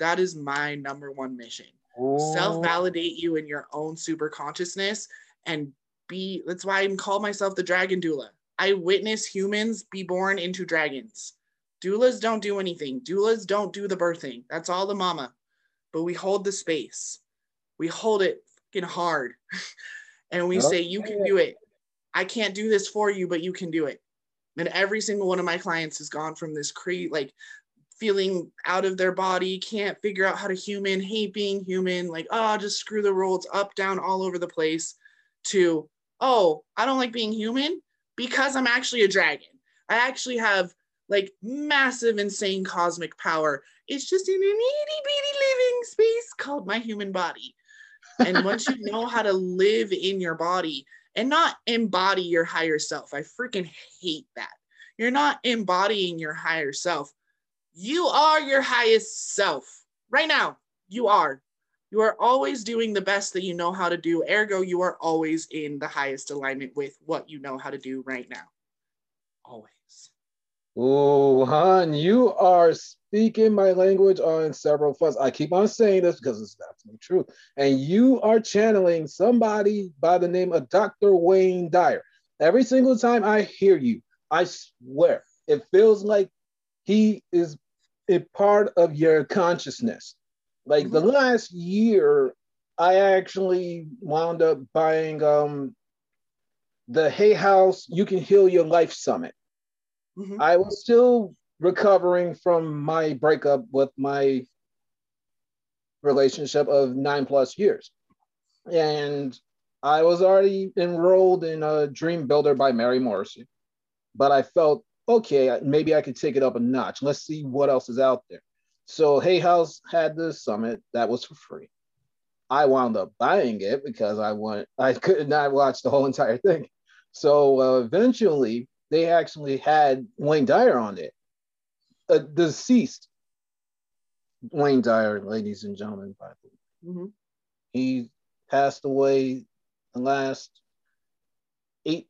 That is my number one mission Oh. self validate you in your own super consciousness and be that's why I'm call myself the dragon doula. I witness humans be born into dragons. Doulas don't do anything. Doulas don't do the birthing. That's all the mama. But we hold the space. We hold it fucking hard. [laughs] and we okay. say, you can do it. I can't do this for you, but you can do it. And every single one of my clients has gone from this cre like feeling out of their body, can't figure out how to human, hate being human, like, oh, just screw the rules, up, down, all over the place, to, oh, I don't like being human because I'm actually a dragon. I actually have like massive, insane cosmic power. It's just in an itty bitty living space called my human body. And once you know how to live in your body and not embody your higher self, I freaking hate that. You're not embodying your higher self you are your highest self. Right now, you are. You are always doing the best that you know how to do. Ergo, you are always in the highest alignment with what you know how to do right now. Always. Oh, hon, you are speaking my language on several fronts. I keep on saying this because it's absolutely true. And you are channeling somebody by the name of Dr. Wayne Dyer. Every single time I hear you, I swear, it feels like he is a part of your consciousness. Like mm-hmm. the last year, I actually wound up buying um, the Hay House You Can Heal Your Life Summit. Mm-hmm. I was still recovering from my breakup with my relationship of nine plus years. And I was already enrolled in a Dream Builder by Mary Morrissey, but I felt okay, maybe I could take it up a notch. Let's see what else is out there. So Hay House had the summit that was for free. I wound up buying it because I want I could not watch the whole entire thing. So uh, eventually, they actually had Wayne Dyer on it, a deceased Wayne Dyer, ladies and gentlemen. Mm-hmm. He passed away the last eight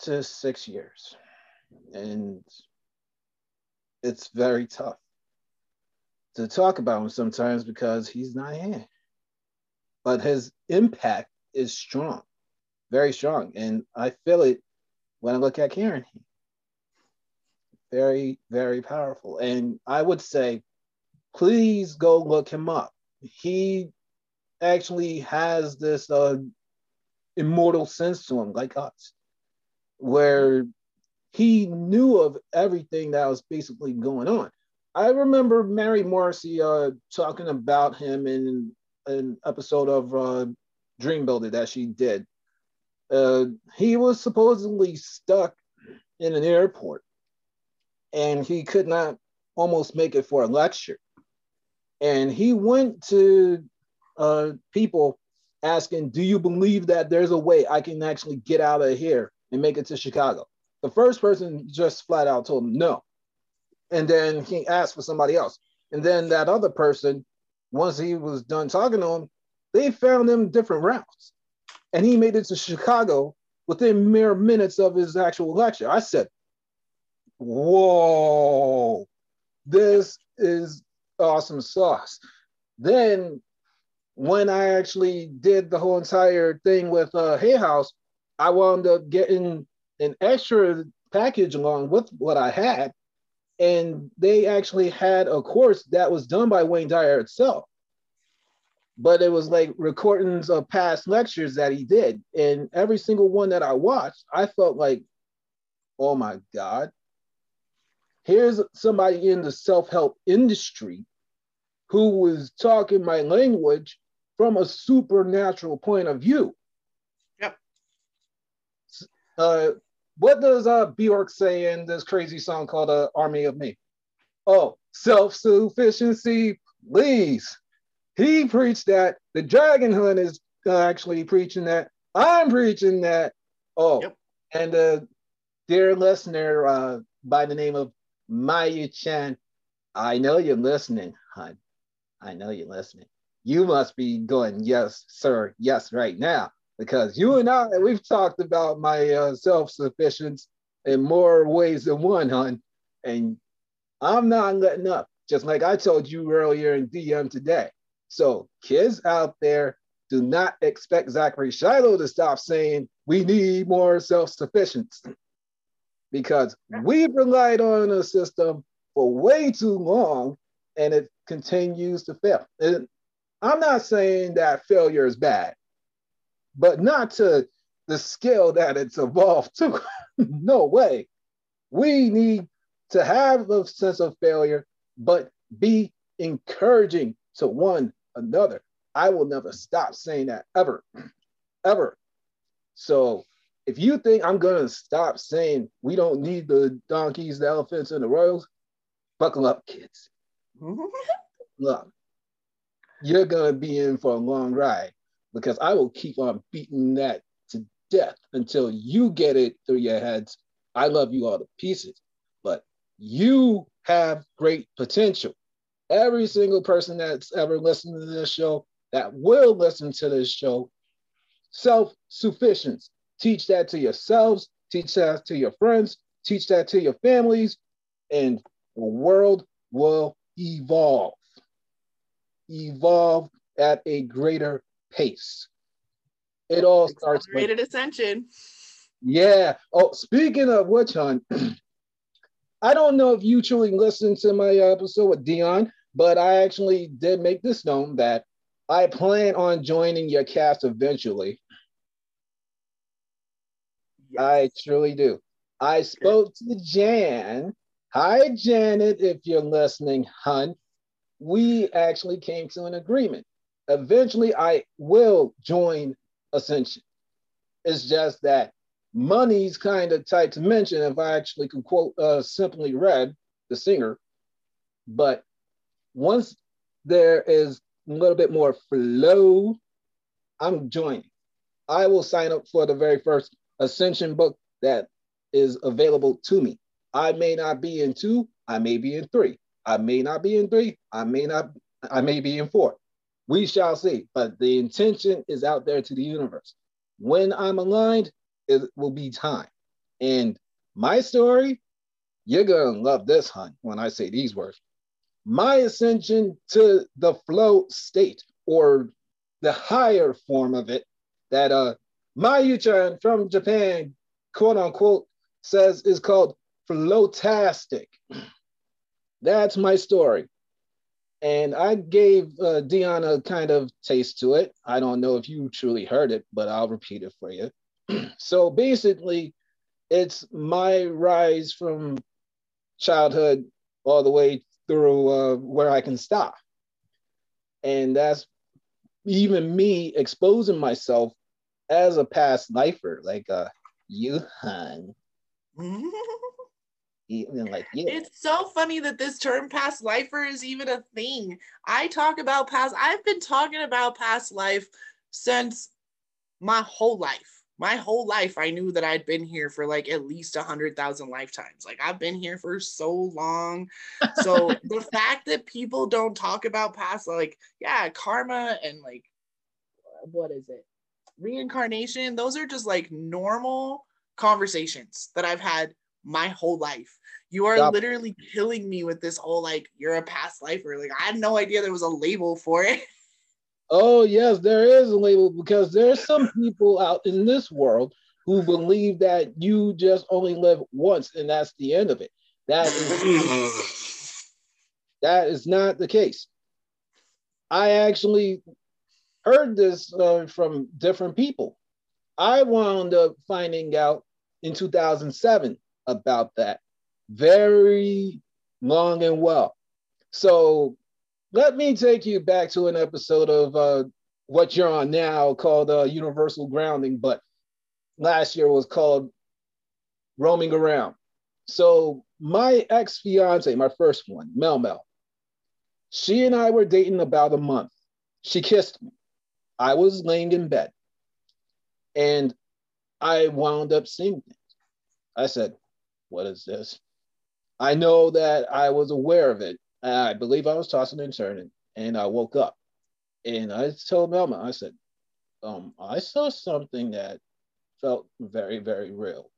to six years, and it's very tough to talk about him sometimes because he's not here. But his impact is strong very strong. And I feel it when I look at Karen. Very, very powerful. And I would say, please go look him up. He actually has this uh, immortal sense to him, like us, where he knew of everything that was basically going on. I remember Mary Morrissey uh, talking about him in an episode of uh, Dream Builder that she did uh, he was supposedly stuck in an airport and he could not almost make it for a lecture. And he went to uh, people asking, Do you believe that there's a way I can actually get out of here and make it to Chicago? The first person just flat out told him no. And then he asked for somebody else. And then that other person, once he was done talking to him, they found him different routes and he made it to Chicago within mere minutes of his actual lecture. I said, Whoa, this is awesome sauce. Then, when I actually did the whole entire thing with uh, Hay House, I wound up getting an extra package along with what I had. And they actually had a course that was done by Wayne Dyer itself but it was like recordings of past lectures that he did. And every single one that I watched, I felt like, oh my God, here's somebody in the self help industry who was talking my language from a supernatural point of view. Yep. Uh, what does uh, Bjork say in this crazy song called uh, Army of Me? Oh, self sufficiency, please. He preached that. The Dragon Hunt is uh, actually preaching that. I'm preaching that. Oh, yep. and uh, dear listener uh, by the name of Mayu Chan, I know you're listening, hon. I know you're listening. You must be going, yes, sir, yes, right now, because you and I, we've talked about my uh, self-sufficiency in more ways than one, hon. And I'm not letting up, just like I told you earlier in DM today. So kids out there, do not expect Zachary Shiloh to stop saying we need more self-sufficiency because we've relied on a system for way too long and it continues to fail. And I'm not saying that failure is bad, but not to the scale that it's evolved to. [laughs] no way. We need to have a sense of failure, but be encouraging to one another. I will never stop saying that ever, [clears throat] ever. So if you think I'm gonna stop saying we don't need the donkeys, the elephants, and the royals, buckle up, kids. [laughs] Look, you're gonna be in for a long ride because I will keep on beating that to death until you get it through your heads. I love you all to pieces, but you have great potential every single person that's ever listened to this show, that will listen to this show, self sufficiency. Teach that to yourselves, teach that to your friends, teach that to your families, and the world will evolve. Evolve at a greater pace. It all starts with ascension. Yeah. Oh, speaking of which, hon, [clears throat] I don't know if you truly listened to my episode with Dion, but I actually did make this known that I plan on joining your cast eventually. Yes. I truly do. I spoke to Jan. Hi, Janet, if you're listening, hun. We actually came to an agreement. Eventually, I will join Ascension. It's just that money's kind of tight to mention if I actually can quote uh, Simply Red, the singer. But once there is a little bit more flow, I'm joining. I will sign up for the very first Ascension book that is available to me. I may not be in two, I may be in three. I may not be in three, I may not, I may be in four. We shall see. But the intention is out there to the universe. When I'm aligned, it will be time. And my story, you're gonna love this, hun, when I say these words. My ascension to the flow state or the higher form of it that uh Mayuchan from Japan, quote unquote, says is called flowtastic. [clears throat] That's my story. And I gave uh, Dion a kind of taste to it. I don't know if you truly heard it, but I'll repeat it for you. [clears throat] so basically, it's my rise from childhood all the way through uh, where I can stop. And that's even me exposing myself as a past lifer, like uh, you, hun. Even like yeah. It's so funny that this term past lifer is even a thing. I talk about past, I've been talking about past life since my whole life. My whole life, I knew that I'd been here for like at least a hundred thousand lifetimes. Like I've been here for so long. So [laughs] the fact that people don't talk about past, like, yeah, karma and like, what is it? Reincarnation, those are just like normal conversations that I've had my whole life. You are Stop. literally killing me with this whole like you're a past lifer. Like I had no idea there was a label for it. [laughs] Oh yes, there is a label because there's some people out in this world who believe that you just only live once and that's the end of it. That is [laughs] that is not the case. I actually heard this uh, from different people. I wound up finding out in 2007 about that very long and well. So let me take you back to an episode of uh, what you're on now called uh, Universal Grounding, but last year was called Roaming Around. So my ex fiance, my first one, Mel Mel, she and I were dating about a month. She kissed me. I was laying in bed and I wound up seeing things. I said, What is this? I know that I was aware of it. I believe I was tossing and turning, and I woke up. And I told Mel Mel, I said, um, I saw something that felt very, very real.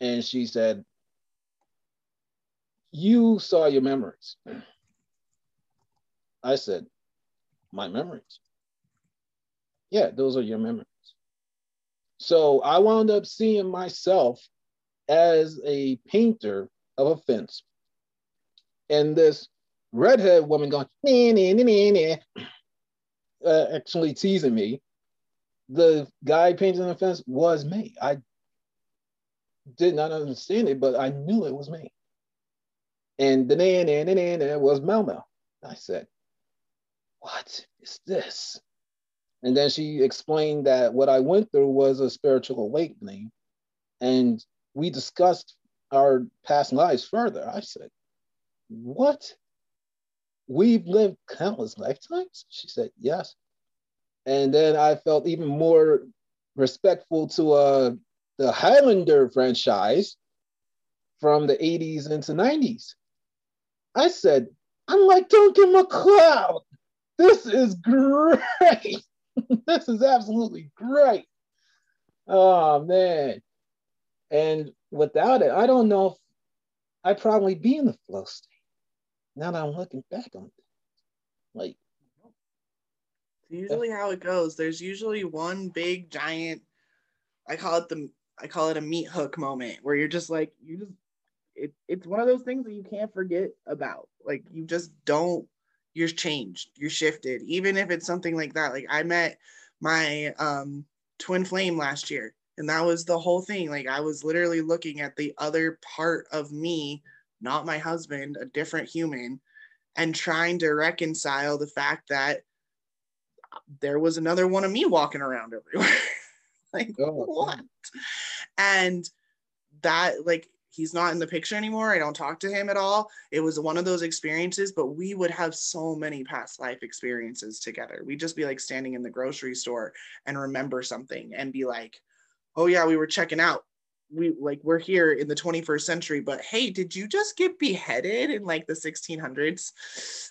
And she said, You saw your memories. I said, My memories. Yeah, those are your memories. So I wound up seeing myself as a painter of a fence. And this redhead woman going, nah, nah, nah, nah, uh, actually teasing me. The guy painting the fence was me. I did not understand it, but I knew it was me. And the na na na na was Mel Mel. I said, What is this? And then she explained that what I went through was a spiritual awakening. And we discussed our past lives further. I said, What? We've lived countless lifetimes? She said, Yes. And then I felt even more respectful to uh, the Highlander franchise from the 80s into 90s. I said, I'm like Duncan MacLeod. This is great. [laughs] this is absolutely great. Oh man. And without it, I don't know if I'd probably be in the flow state. Now that I'm looking back on it. Like usually how it goes. There's usually one big giant, I call it the I call it a meat hook moment where you're just like, you just it, it's one of those things that you can't forget about. Like you just don't you're changed, you're shifted. Even if it's something like that. Like I met my um twin flame last year and that was the whole thing. Like I was literally looking at the other part of me, not my husband, a different human, and trying to reconcile the fact that there was another one of me walking around everywhere. [laughs] like Oh, what? And that like he's not in the picture anymore. I don't talk to him at all. It was one of those experiences, but we would have so many past life experiences together. We'd just be like standing in the grocery store and remember something and be like, oh yeah, we were checking out. We like we're here in the 21st century, but hey, did you just get beheaded in like the 1600s?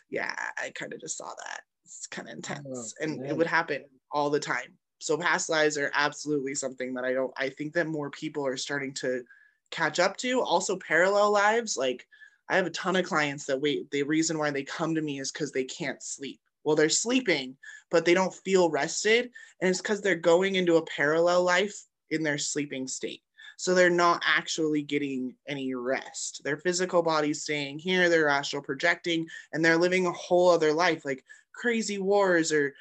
Yeah, I kind of just saw that. It's kind of oh, intense. and it would happen all the time. So past lives are absolutely something that I don't I think that more people are starting to catch up to. Also parallel lives, like I have a ton of clients that wait, the reason why they come to me is because they can't sleep. Well, they're sleeping, but they don't feel rested. And it's because they're going into a parallel life in their sleeping state. So they're not actually getting any rest. Their physical body's staying here, they're astral projecting, and they're living a whole other life, like crazy wars or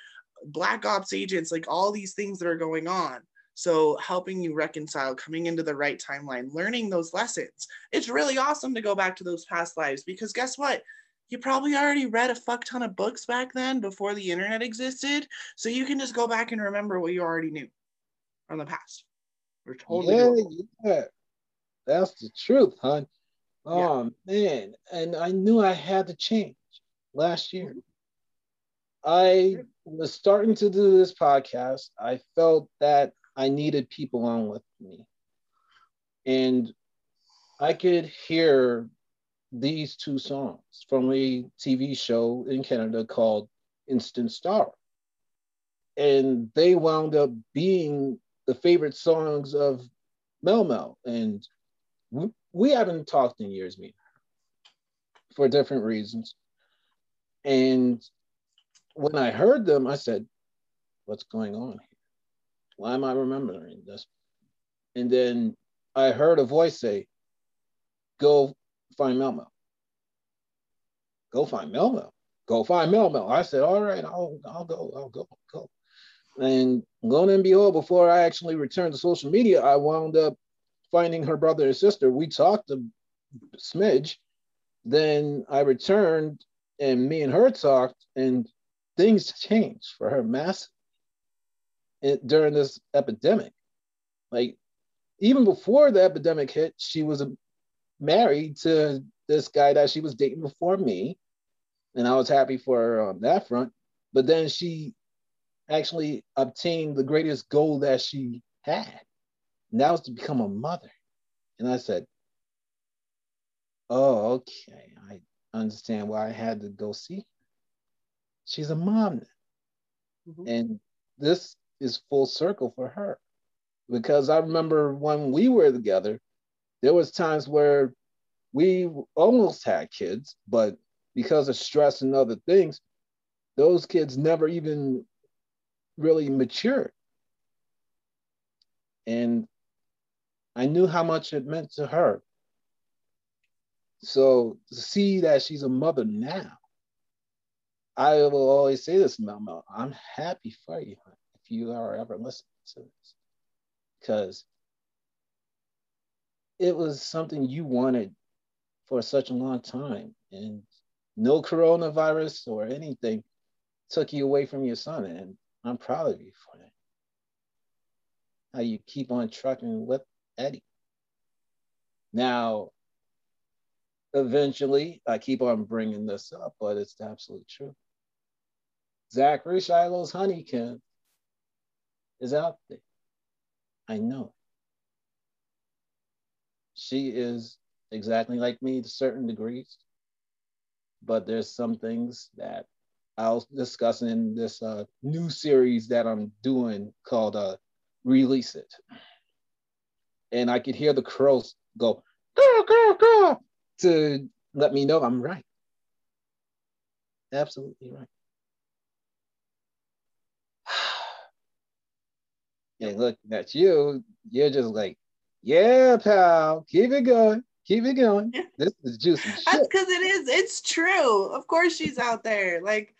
black ops agents, like all these things that are going on. So helping you reconcile, coming into the right timeline, learning those lessons. It's really awesome to go back to those past lives because guess what? You probably already read a fuck ton of books back then before the internet existed. So you can just go back and remember what you already knew from the past. We're totally yeah, doable. yeah. That's the truth, hon. Yeah. Oh man. And I knew I had to change last year. Mm-hmm. I was starting to do this podcast. I felt that I needed people on with me. And I could hear these two songs from a TV show in Canada called Instant Star. And they wound up being the favorite songs of Mel Mel. And we, we haven't talked in years, me for different reasons. And when I heard them, I said, What's going on here? Why am I remembering this? And then I heard a voice say, Go find Mel Mel. Go find Mel Mel. Go find Mel Mel. I said, All right, I'll, I'll go, I'll go, I'll go. And lo and behold, before I actually returned to social media, I wound up finding her brother and sister. We talked a smidge. Then I returned and me and her talked, and things changed for her massively during this epidemic. Like, even before the epidemic hit, she was married to this guy that she was dating before me. And I was happy for her on that front. But then she actually obtained the greatest goal that she had. And that was to become a mother. And I said, Oh, okay. I understand why I had to go see. She's a mom now. Mhm. And this is full circle for her. Because I remember when we were together, there was times where we almost had kids, but because of stress and other things, those kids never even really matured. And I knew how much it meant to her. So to see that she's a mother now, I will always say this, Mel. I'm happy for you if you are ever listening to this, because it was something you wanted for such a long time, and no coronavirus or anything took you away from your son, and I'm proud of you for that. How you keep on trucking with Eddie. Now, eventually, I keep on bringing this up, but it's the absolute truth. Zachary Shiloh's Honeycomb is out there. I know. She is exactly like me to certain degrees, but there's some things that I'll discussing this uh, new series that I'm doing called uh, Release It. And I could hear the crows go, girl, girl, girl, to let me know I'm right. Absolutely right. [sighs] And looking at you, you're just like, yeah, pal, keep it going, keep it going. This is juicy That's because it is. It's true. Of course, she's out there. Like,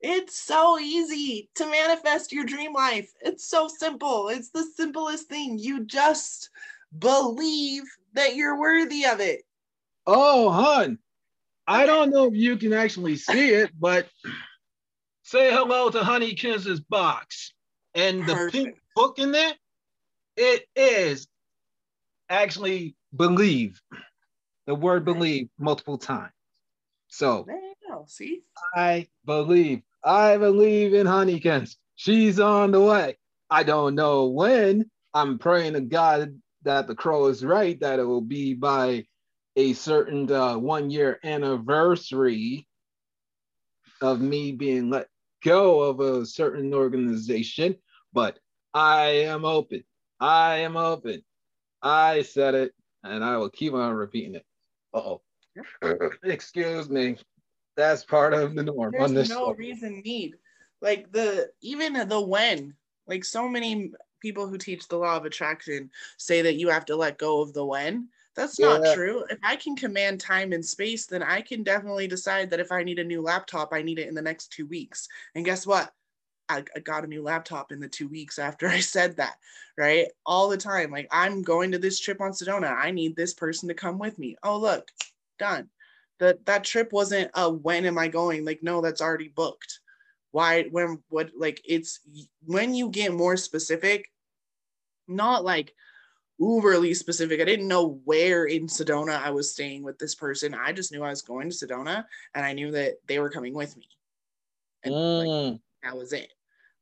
it's so easy to manifest your dream life. It's so simple. It's the simplest thing. You just believe that you're worthy of it. Oh, hun, I don't know if you can actually see it, but say hello to Honey Kiss's box and the pink book in there. it is actually believe. The word believe multiple times. So There you go. See? I believe. I believe in Honeykins. She's on the way. I don't know when. I'm praying to God that the crow is right, that it will be by a certain uh, one year anniversary of me being let go of a certain organization. But I am open. I am open. I said it, and I will keep on repeating it. Uh-oh. [laughs] Excuse me. That's part of the norm on There's this no show. reason need. Like the even the when. Like so many people who teach the law of attraction say that you have to let go of the when. That's not true. If I can command time and space, then I can definitely decide that if I need a new laptop, I need it in the next two weeks. And guess what? I, I got a new laptop in the two weeks after [laughs] I said that, right? All the time. Like, I'm going to this trip on Sedona. I need this person to come with me. Oh, look, done. That that trip wasn't a when am I going? Like, no, that's already booked. Why when what like it's when you get more specific, not like uberly specific. I didn't know where in Sedona I was staying with this person. I just knew I was going to Sedona and I knew that they were coming with me. And like, Mm, that was it,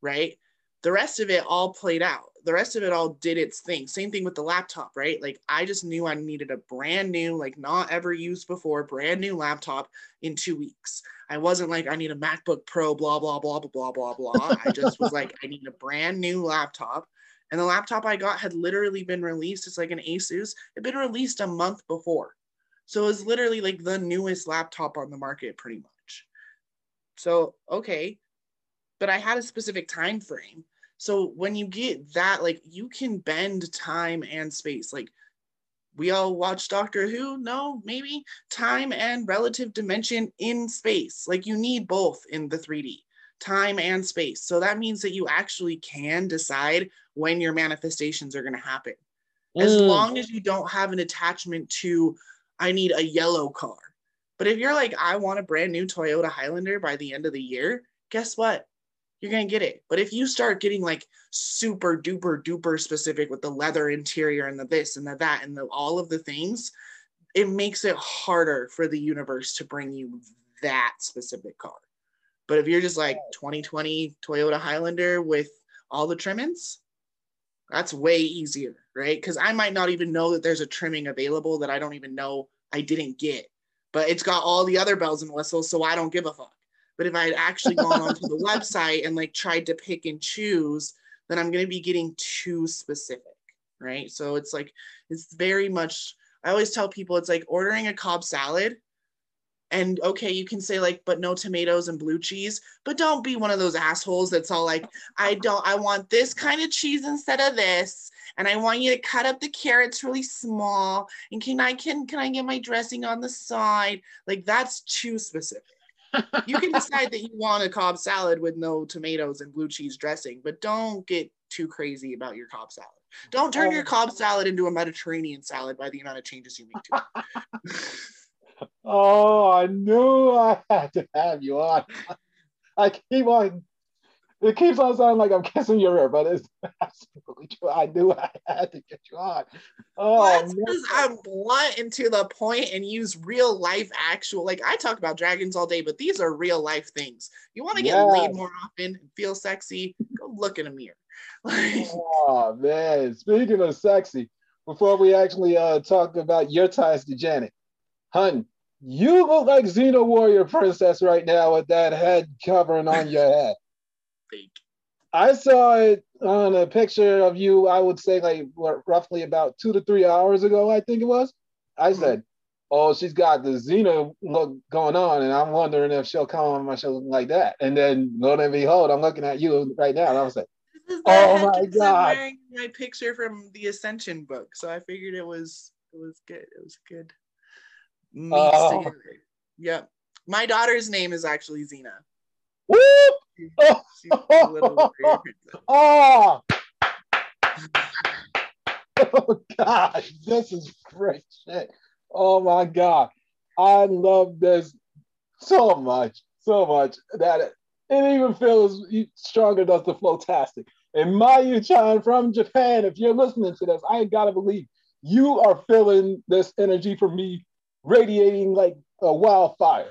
right? The rest of it all played out. The rest of it all did its thing. Same thing with the laptop, right? Like I just knew I needed a brand new, like not ever used before, brand new laptop in two weeks. I wasn't like I need a MacBook Pro, blah blah blah blah blah blah blah. I just was like I need a brand new laptop. And the laptop I got had literally been released. It's like an Asus. It'd been released a month before. So it was literally like the newest laptop on the market, pretty much. So okay, but I had a specific time frame. So when you get that, like you can bend time and space. Like we all watch Doctor Who? No, maybe time and relative dimension in space. Like you need both in the 3D, time and space. So that means that you actually can decide when your manifestations are going to happen. As long as you don't have an attachment to, I need a yellow car. But if you're like, I want a brand new Toyota Highlander by the end of the year, guess what? You're going to get it. But if you start getting like super duper duper specific with the leather interior and the this and the that and the, all of the things, it makes it harder for the universe to bring you that specific car. But if you're just like 2020 Toyota Highlander with all the trimmings, that's way easier, right? Because I might not even know that there's a trimming available that I don't even know I didn't get, but it's got all the other bells and whistles, so I don't give a fuck. But if I had actually gone onto the website and like tried to pick and choose, then I'm going to be getting too specific, right? So it's like, it's very much, I always tell people it's like ordering a Cobb salad. And okay, you can say like, but no tomatoes and blue cheese, but don't be one of those assholes that's all like, I don't, I want this kind of cheese instead of this. And I want you to cut up the carrots really small. And can I, can, can I get my dressing on the side? Like that's too specific you can [laughs] decide that you want a Cobb salad with no tomatoes and blue cheese dressing, but don't get too crazy about your Cobb salad. Don't turn your oh. Cobb salad into a Mediterranean salad by the amount of changes you make to it. [laughs] Oh, I knew I had to have you on. [laughs] I keep on. It keeps on sounding like I'm kissing your ear, but it's [laughs] absolutely true. I knew I had to get you on. Oh, that's because I'm blunt and to the point and use real life actual. Like I talk about dragons all day, but these are real life things. You want to get Yes. laid more often and feel sexy? Go look in a mirror. [laughs] Oh man. Speaking of sexy, before we actually uh talk about your ties to Janet, hun, you look like Xena Warrior Princess right now with that head covering on your [laughs] head. Fake. I saw it on a picture of you, I would say like what, roughly about two to three hours ago, I think it was. I Mhm. said, Oh, she's got the Xena look going on, and I'm wondering if she'll come on my show like that. And then lo and behold, I'm looking at you right now, and I was like, This is Oh my God. wearing my picture from the Ascension book, so I figured it was it was good. It was good. Oh. together. Yep. My daughter's name is actually Xena. Whoop! [laughs] Oh, She's a little princess. oh, oh God, this is great shit. Oh my God. I love this so much, so much that it, it even feels stronger than the Flowtastic. And Mayu-chan from Japan, if you're listening to this, I gotta believe you are feeling this energy from me radiating like a wildfire.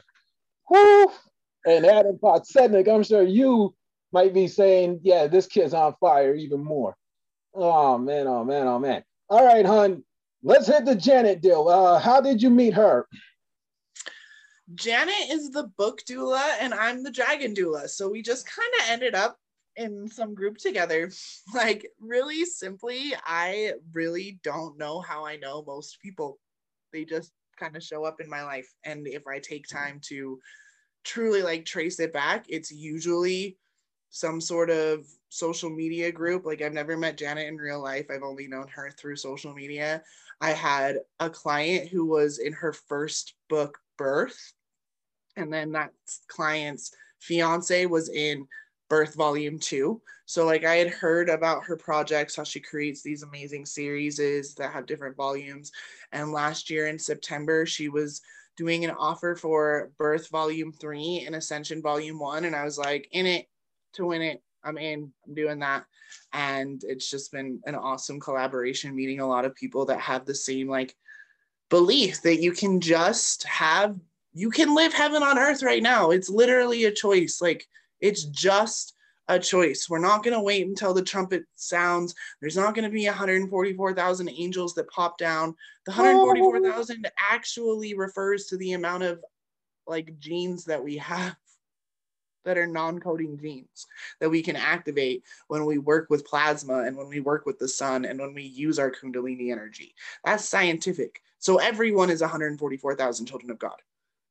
Woo! And Adam Potsednik, I'm sure you might be saying, yeah, this kid's on fire even more. Oh man, oh man, oh man. All right, hon, let's hit the Janet deal. Uh, how did you meet her? Janet is the book doula and I'm the dragon doula. So we just kind of ended up in some group together. [laughs] Like, really simply, I really don't know how I know most people. They just kind of show up in my life. And if I take time to truly like trace it back, it's usually some sort of social media group. Like I've never met Janet in real life. I've only known her through social media. I had a client who was in her first book, Birth. And then that client's fiance was in Birth Volume 2. So like I had heard about her projects, how she creates these amazing series that have different volumes. And last year in September, she was doing an offer for Birth Volume 3 and Ascension Volume 1. And I was like, in it to win it. I'm in, I'm doing that. And it's just been an awesome collaboration, meeting a lot of people that have the same like belief that you can just have, you can live heaven on earth right now. It's literally a choice. Like it's just a choice. We're not going to wait until the trumpet sounds. There's not going to be 144,000 angels that pop down. The 144,000 actually refers to the amount of like genes that we have [laughs] that are non-coding genes that we can activate when we work with plasma and when we work with the sun and when we use our kundalini energy. That's scientific. So everyone is 144,000 children of God.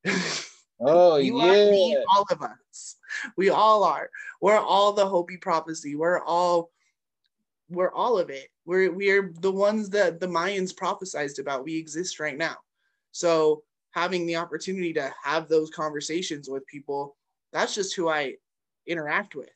[laughs] Oh you yeah. Me, all of us. We all are. We're all the Hopi prophecy. We're all we're all of it. We're we're the ones that the Mayans prophesized about. We exist right now. So having the opportunity to have those conversations with people, that's just who I interact with.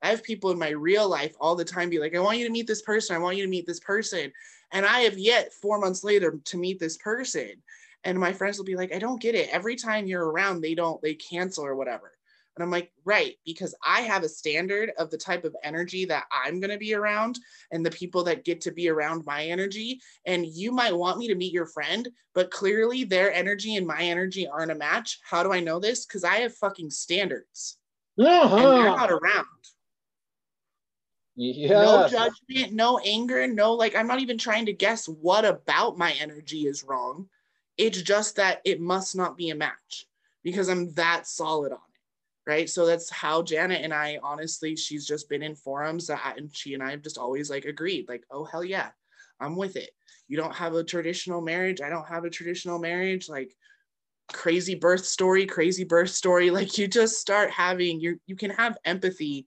I have people in my real life all the time be like, I want you to meet this person. I want you to meet this person. And I have yet four months later to meet this person and my friends will be like i don't get it every time you're around they don't they cancel or whatever and i'm like right because i have a standard of the type of energy that i'm going to be around and the people that get to be around my energy and you might want me to meet your friend but clearly their energy and my energy aren't a match how do i know this because i have fucking standards uh-huh. and they're not around yeah. No judgment, no anger, no like I'm not even trying to guess what about my energy is wrong. It's just that it must not be a match because I'm that solid on it. Right. So that's how Janet and I, honestly, she's just been in forums that I, and she and I have just always like agreed, like, oh, hell yeah, I'm with it. You don't have a traditional marriage. I don't have a traditional marriage. Like, crazy birth story, crazy birth story. [laughs] Like, you just start having your, you can have empathy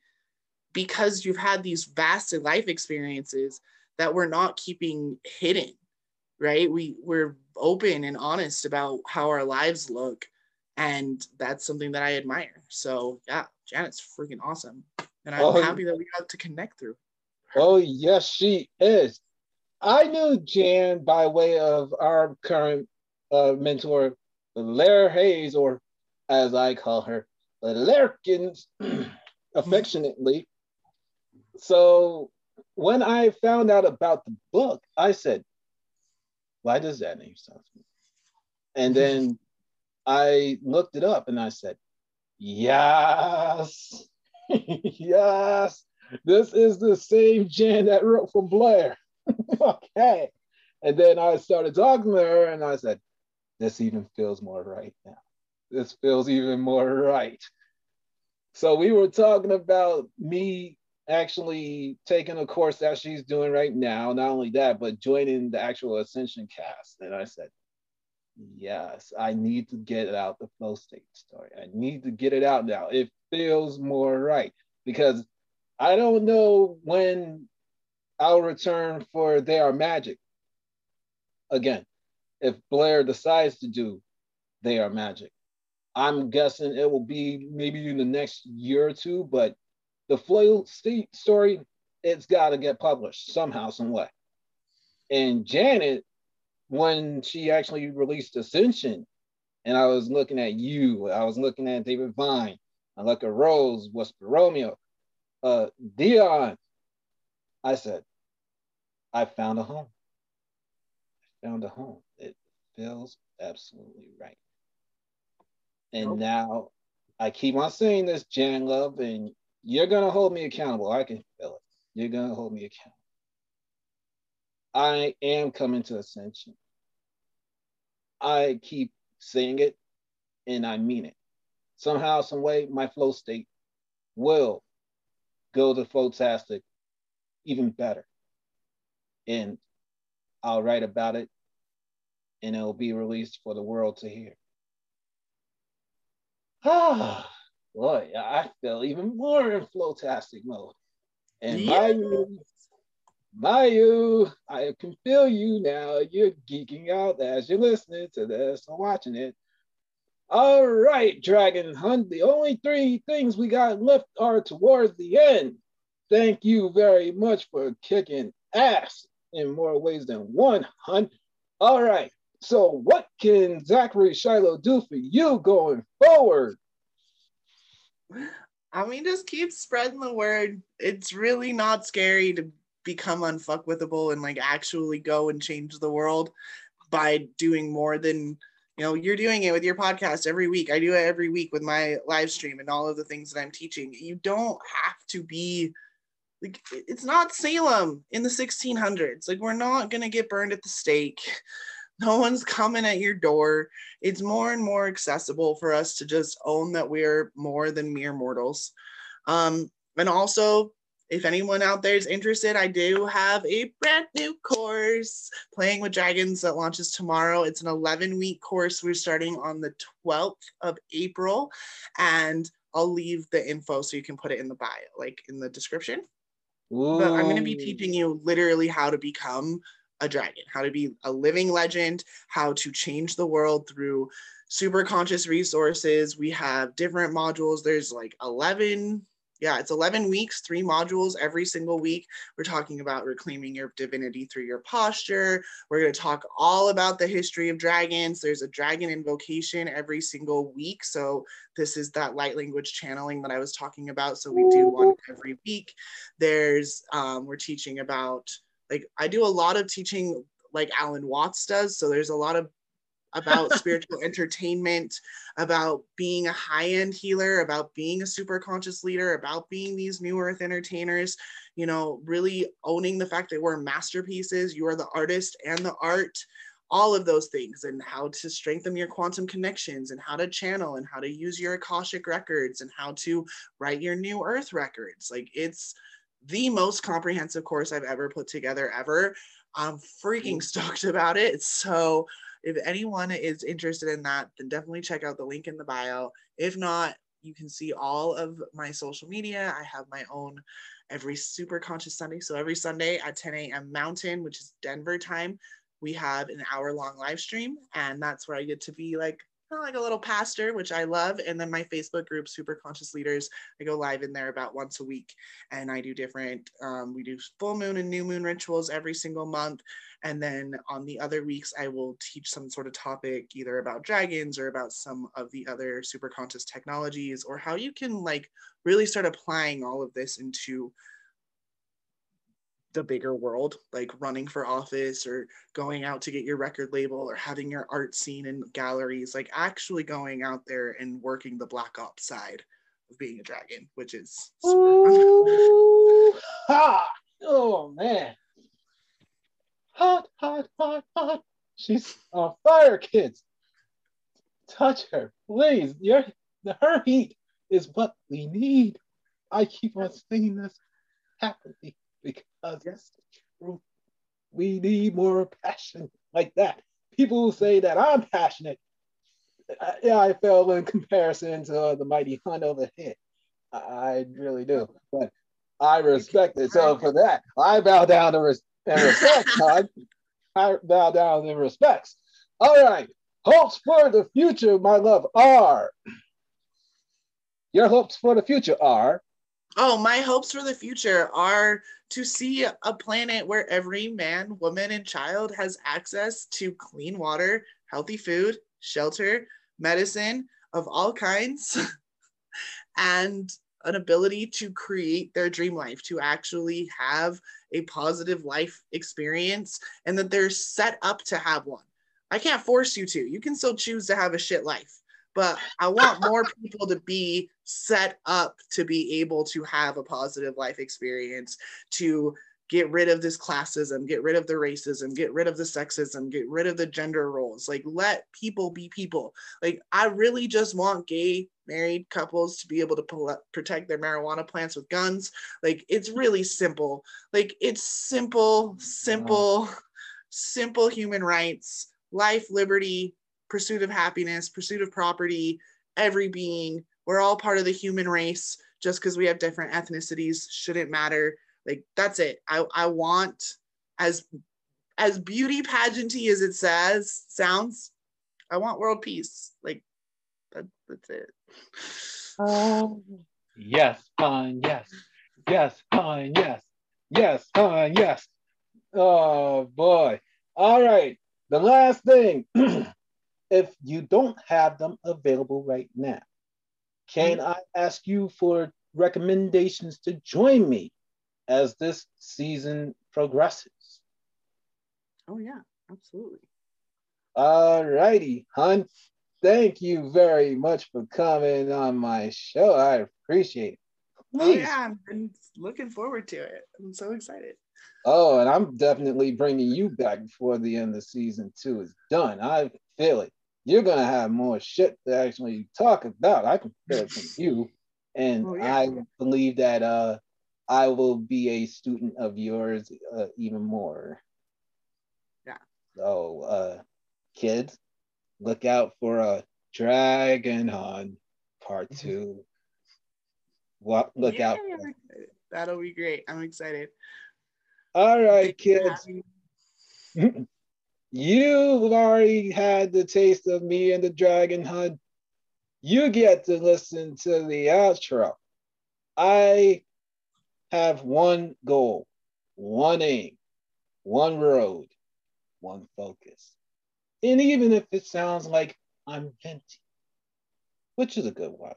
because you've had these vast life experiences that we're not keeping hidden right we we're open and honest about how our lives look and that's something that i admire so yeah janet's freaking awesome and i'm oh, happy that we got to connect through her. oh yes she is i knew jan by way of our current uh, mentor Blair Hayes, or as I call her, Larkins, [clears throat] affectionately. So when I found out about the book, I said, why does that name sound familiar? And then I looked it up and I said, yes, [laughs] yes, this is the same Jan that wrote for Blair. [laughs] okay. And then I started talking to her and I said, this even feels more right now. This feels even more right. So we were talking about me actually taking a course that she's doing right now. Not only that, but joining the actual Ascension cast. And I said, yes, I need to get out the flow state story. I need to get it out now. It feels more right because I don't know when I'll return for They Are Magic. Again, if Blair decides to do They Are Magic, I'm guessing it will be maybe in the next year or two, but the state story, it's got to get published somehow, some way. And Janet, when she actually released Ascension, and I was looking at you, I was looking at David Vine, I look at Rose, Whisper Romeo, uh, Dion, I said, I found a home. I found a home. It feels absolutely right. And nope. now I keep on saying this, Jan Love, and you're gonna hold me accountable. I can feel it. You're gonna hold me accountable. I am coming to ascension. I keep saying it and I mean it. Somehow, some way, my flow state will go to Flowtastic even better. And I'll write about it and it'll be released for the world to hear. [sighs] Ah, boy, I feel even more in Flowtastic mode. And yes. Mayu, Mayu, I can feel you now. You're geeking out as you're listening to this and watching it. All right, Dragon Hunt. The only three things we got left are towards the end. Thank you very much for kicking ass in more ways than one, Hunt. All right. So, what can Zachary Shiloh do for you going forward? I mean, just keep spreading the word. It's really not scary to become unfuckwithable and like actually go and change the world by doing more than you know you're doing it with your podcast every week. I do it every week with my live stream and all of the things that i'm teaching. You don't have to be like it's not salem in the 1600s like we're not going to get burned at the stake no one's coming at your door it's more and more accessible for us to just own that we're more than mere mortals um and also if anyone out there is interested, I do have a brand new course, Playing with Dragons, that launches tomorrow. It's an 11 week course. We're starting on the 12th of April, and I'll leave the info so you can put it in the bio, like in the description. Ooh. But I'm going to be teaching you literally how to become a dragon, how to be a living legend, how to change the world through super conscious resources. We have different modules. There's like 11 yeah, it's 11 weeks, three modules every single week. We're talking about reclaiming your divinity through your posture. We're going to talk all about the history of dragons. There's a dragon invocation every single week. So, this is that light language channeling that I was talking about. So, we do one every week. There's, um, we're teaching about, like, I do a lot of teaching like Alan Watts does. So, there's a lot of about [laughs] spiritual entertainment, about being a high end healer, about being a super conscious leader, about being these new earth entertainers, you know, really owning the fact that we're masterpieces, you are the artist and the art, all of those things, and how to strengthen your quantum connections, and how to channel, and how to use your Akashic records, and how to write your new earth records. Like it's, the most comprehensive course I've ever put together ever. I'm freaking stoked about it. So if anyone is interested in that, then definitely check out the link in the bio. If not, you can see all of my social media. I have my own every super conscious Sunday. So every Sunday at 10 a.m. Mountain, which is Denver time, we have an hour long live stream. And that's where I get to be like kind of like a little pastor, which I love. And then my Facebook group, Super Conscious Leaders, I go live in there about once a week. And I do different, um, we do full moon and new moon rituals every single month. And then on the other weeks, I will teach some sort of topic either about dragons or about some of the other super conscious technologies or how you can like really start applying all of this into the bigger world, like running for office or going out to get your record label or having your art seen in galleries, like actually going out there and working the black ops side of being a dragon, which is [laughs] oh man hot, hot, hot, hot. She's on fire, kids. Touch her, please. Your, her heat is what we need. I keep on saying this happily truth. We need more passion like that. People who say that I'm passionate, uh, yeah, I fell in comparison to uh, the mighty hunt overhead. I, I really do, but I respect it. So for that, I bow down to res- and respect, [laughs] Todd. I bow down in respects. All right. Hopes for the future, my love, are. Your hopes for the future are. Oh, my hopes for the future are to see a planet where every man, woman, and child has access to clean water, healthy food, shelter, medicine of all kinds, [laughs] and an ability to create their dream life, to actually have a positive life experience and that they're set up to have one. I can't force you to. You can still choose to have a shit life, but I want more people to be set up to be able to have a positive life experience, to get rid of this classism, get rid of the racism, get rid of the sexism, get rid of the gender roles. Like, let people be people. Like, I really just want gay married couples to be able to protect their marijuana plants with guns. Like, it's really simple. Like, it's simple, simple, wow. simple human rights, life, liberty, pursuit of happiness, pursuit of property, every being. We're all part of the human race. Just because we have different ethnicities shouldn't matter like that's it. I, I want as as beauty pageanty as it says sounds, I want world peace. Like that, that's it. Um, yes, fine, yes, yes, fine, yes, yes, fine, yes. Oh boy. All right. The last thing, [clears throat] if you don't have them available right now, can. I ask you for recommendations to join me as this season progresses. Oh, yeah, absolutely. All righty, Hun. Thank you very much for coming on my show. I appreciate it. Oh, Please. Oh, yeah, I'm looking forward to it. I'm so excited. Oh, and I'm definitely bringing you back before the end of season two is done. I feel it. You're going to have more shit to actually talk about. I can it from [laughs] you. And oh, yeah. I believe that uh, I will be a student of yours uh, even more. Yeah. So, uh, kids, look out for a Dragon Hunt Part mm-hmm. Two. What? Look yeah, out! That'll be great. I'm excited. All right, kids. [laughs] You've already had the taste of me and the Dragon Hunt. You get to listen to the outro. I have one goal, one aim, one road, one focus. And even if it sounds like I'm venting, which is a good word,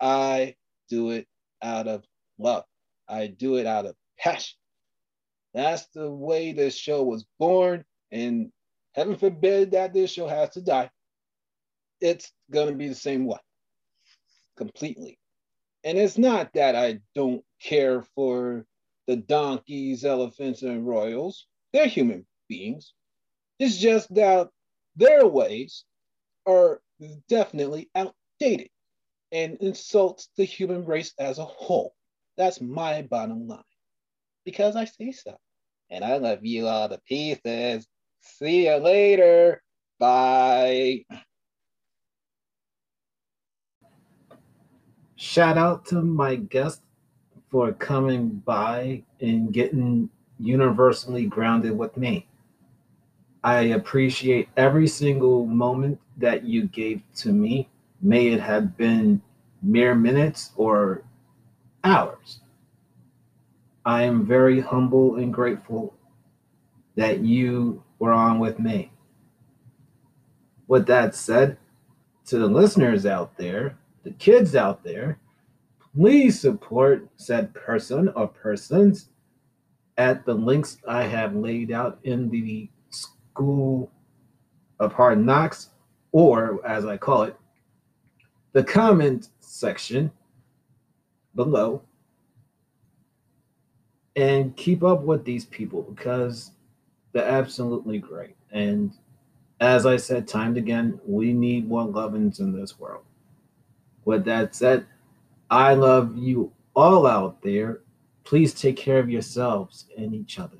I do it out of love. I do it out of passion. That's the way this show was born. And heaven forbid that this show has to die. It's going to be the same way, completely. And it's not that I don't care for the donkeys, elephants, and royals. They're human beings. It's just that their ways are definitely outdated and insults the human race as a whole. That's my bottom line. Because I say so. And I love you all the pieces. See you later. Bye. Shout out to my guest for coming by and getting universally grounded with me. I appreciate every single moment that you gave to me. May it have been mere minutes or hours. I am very humble and grateful that you were on with me. With that said, to the listeners out there, the kids out there, please support said person or persons at the links I have laid out in the School of Hard Knocks, or as I call it, the comment section below. And keep up with these people because they're absolutely great. And as I said time and again, we need more lovins in this world. With that said, I love you all out there. Please take care of yourselves and each other.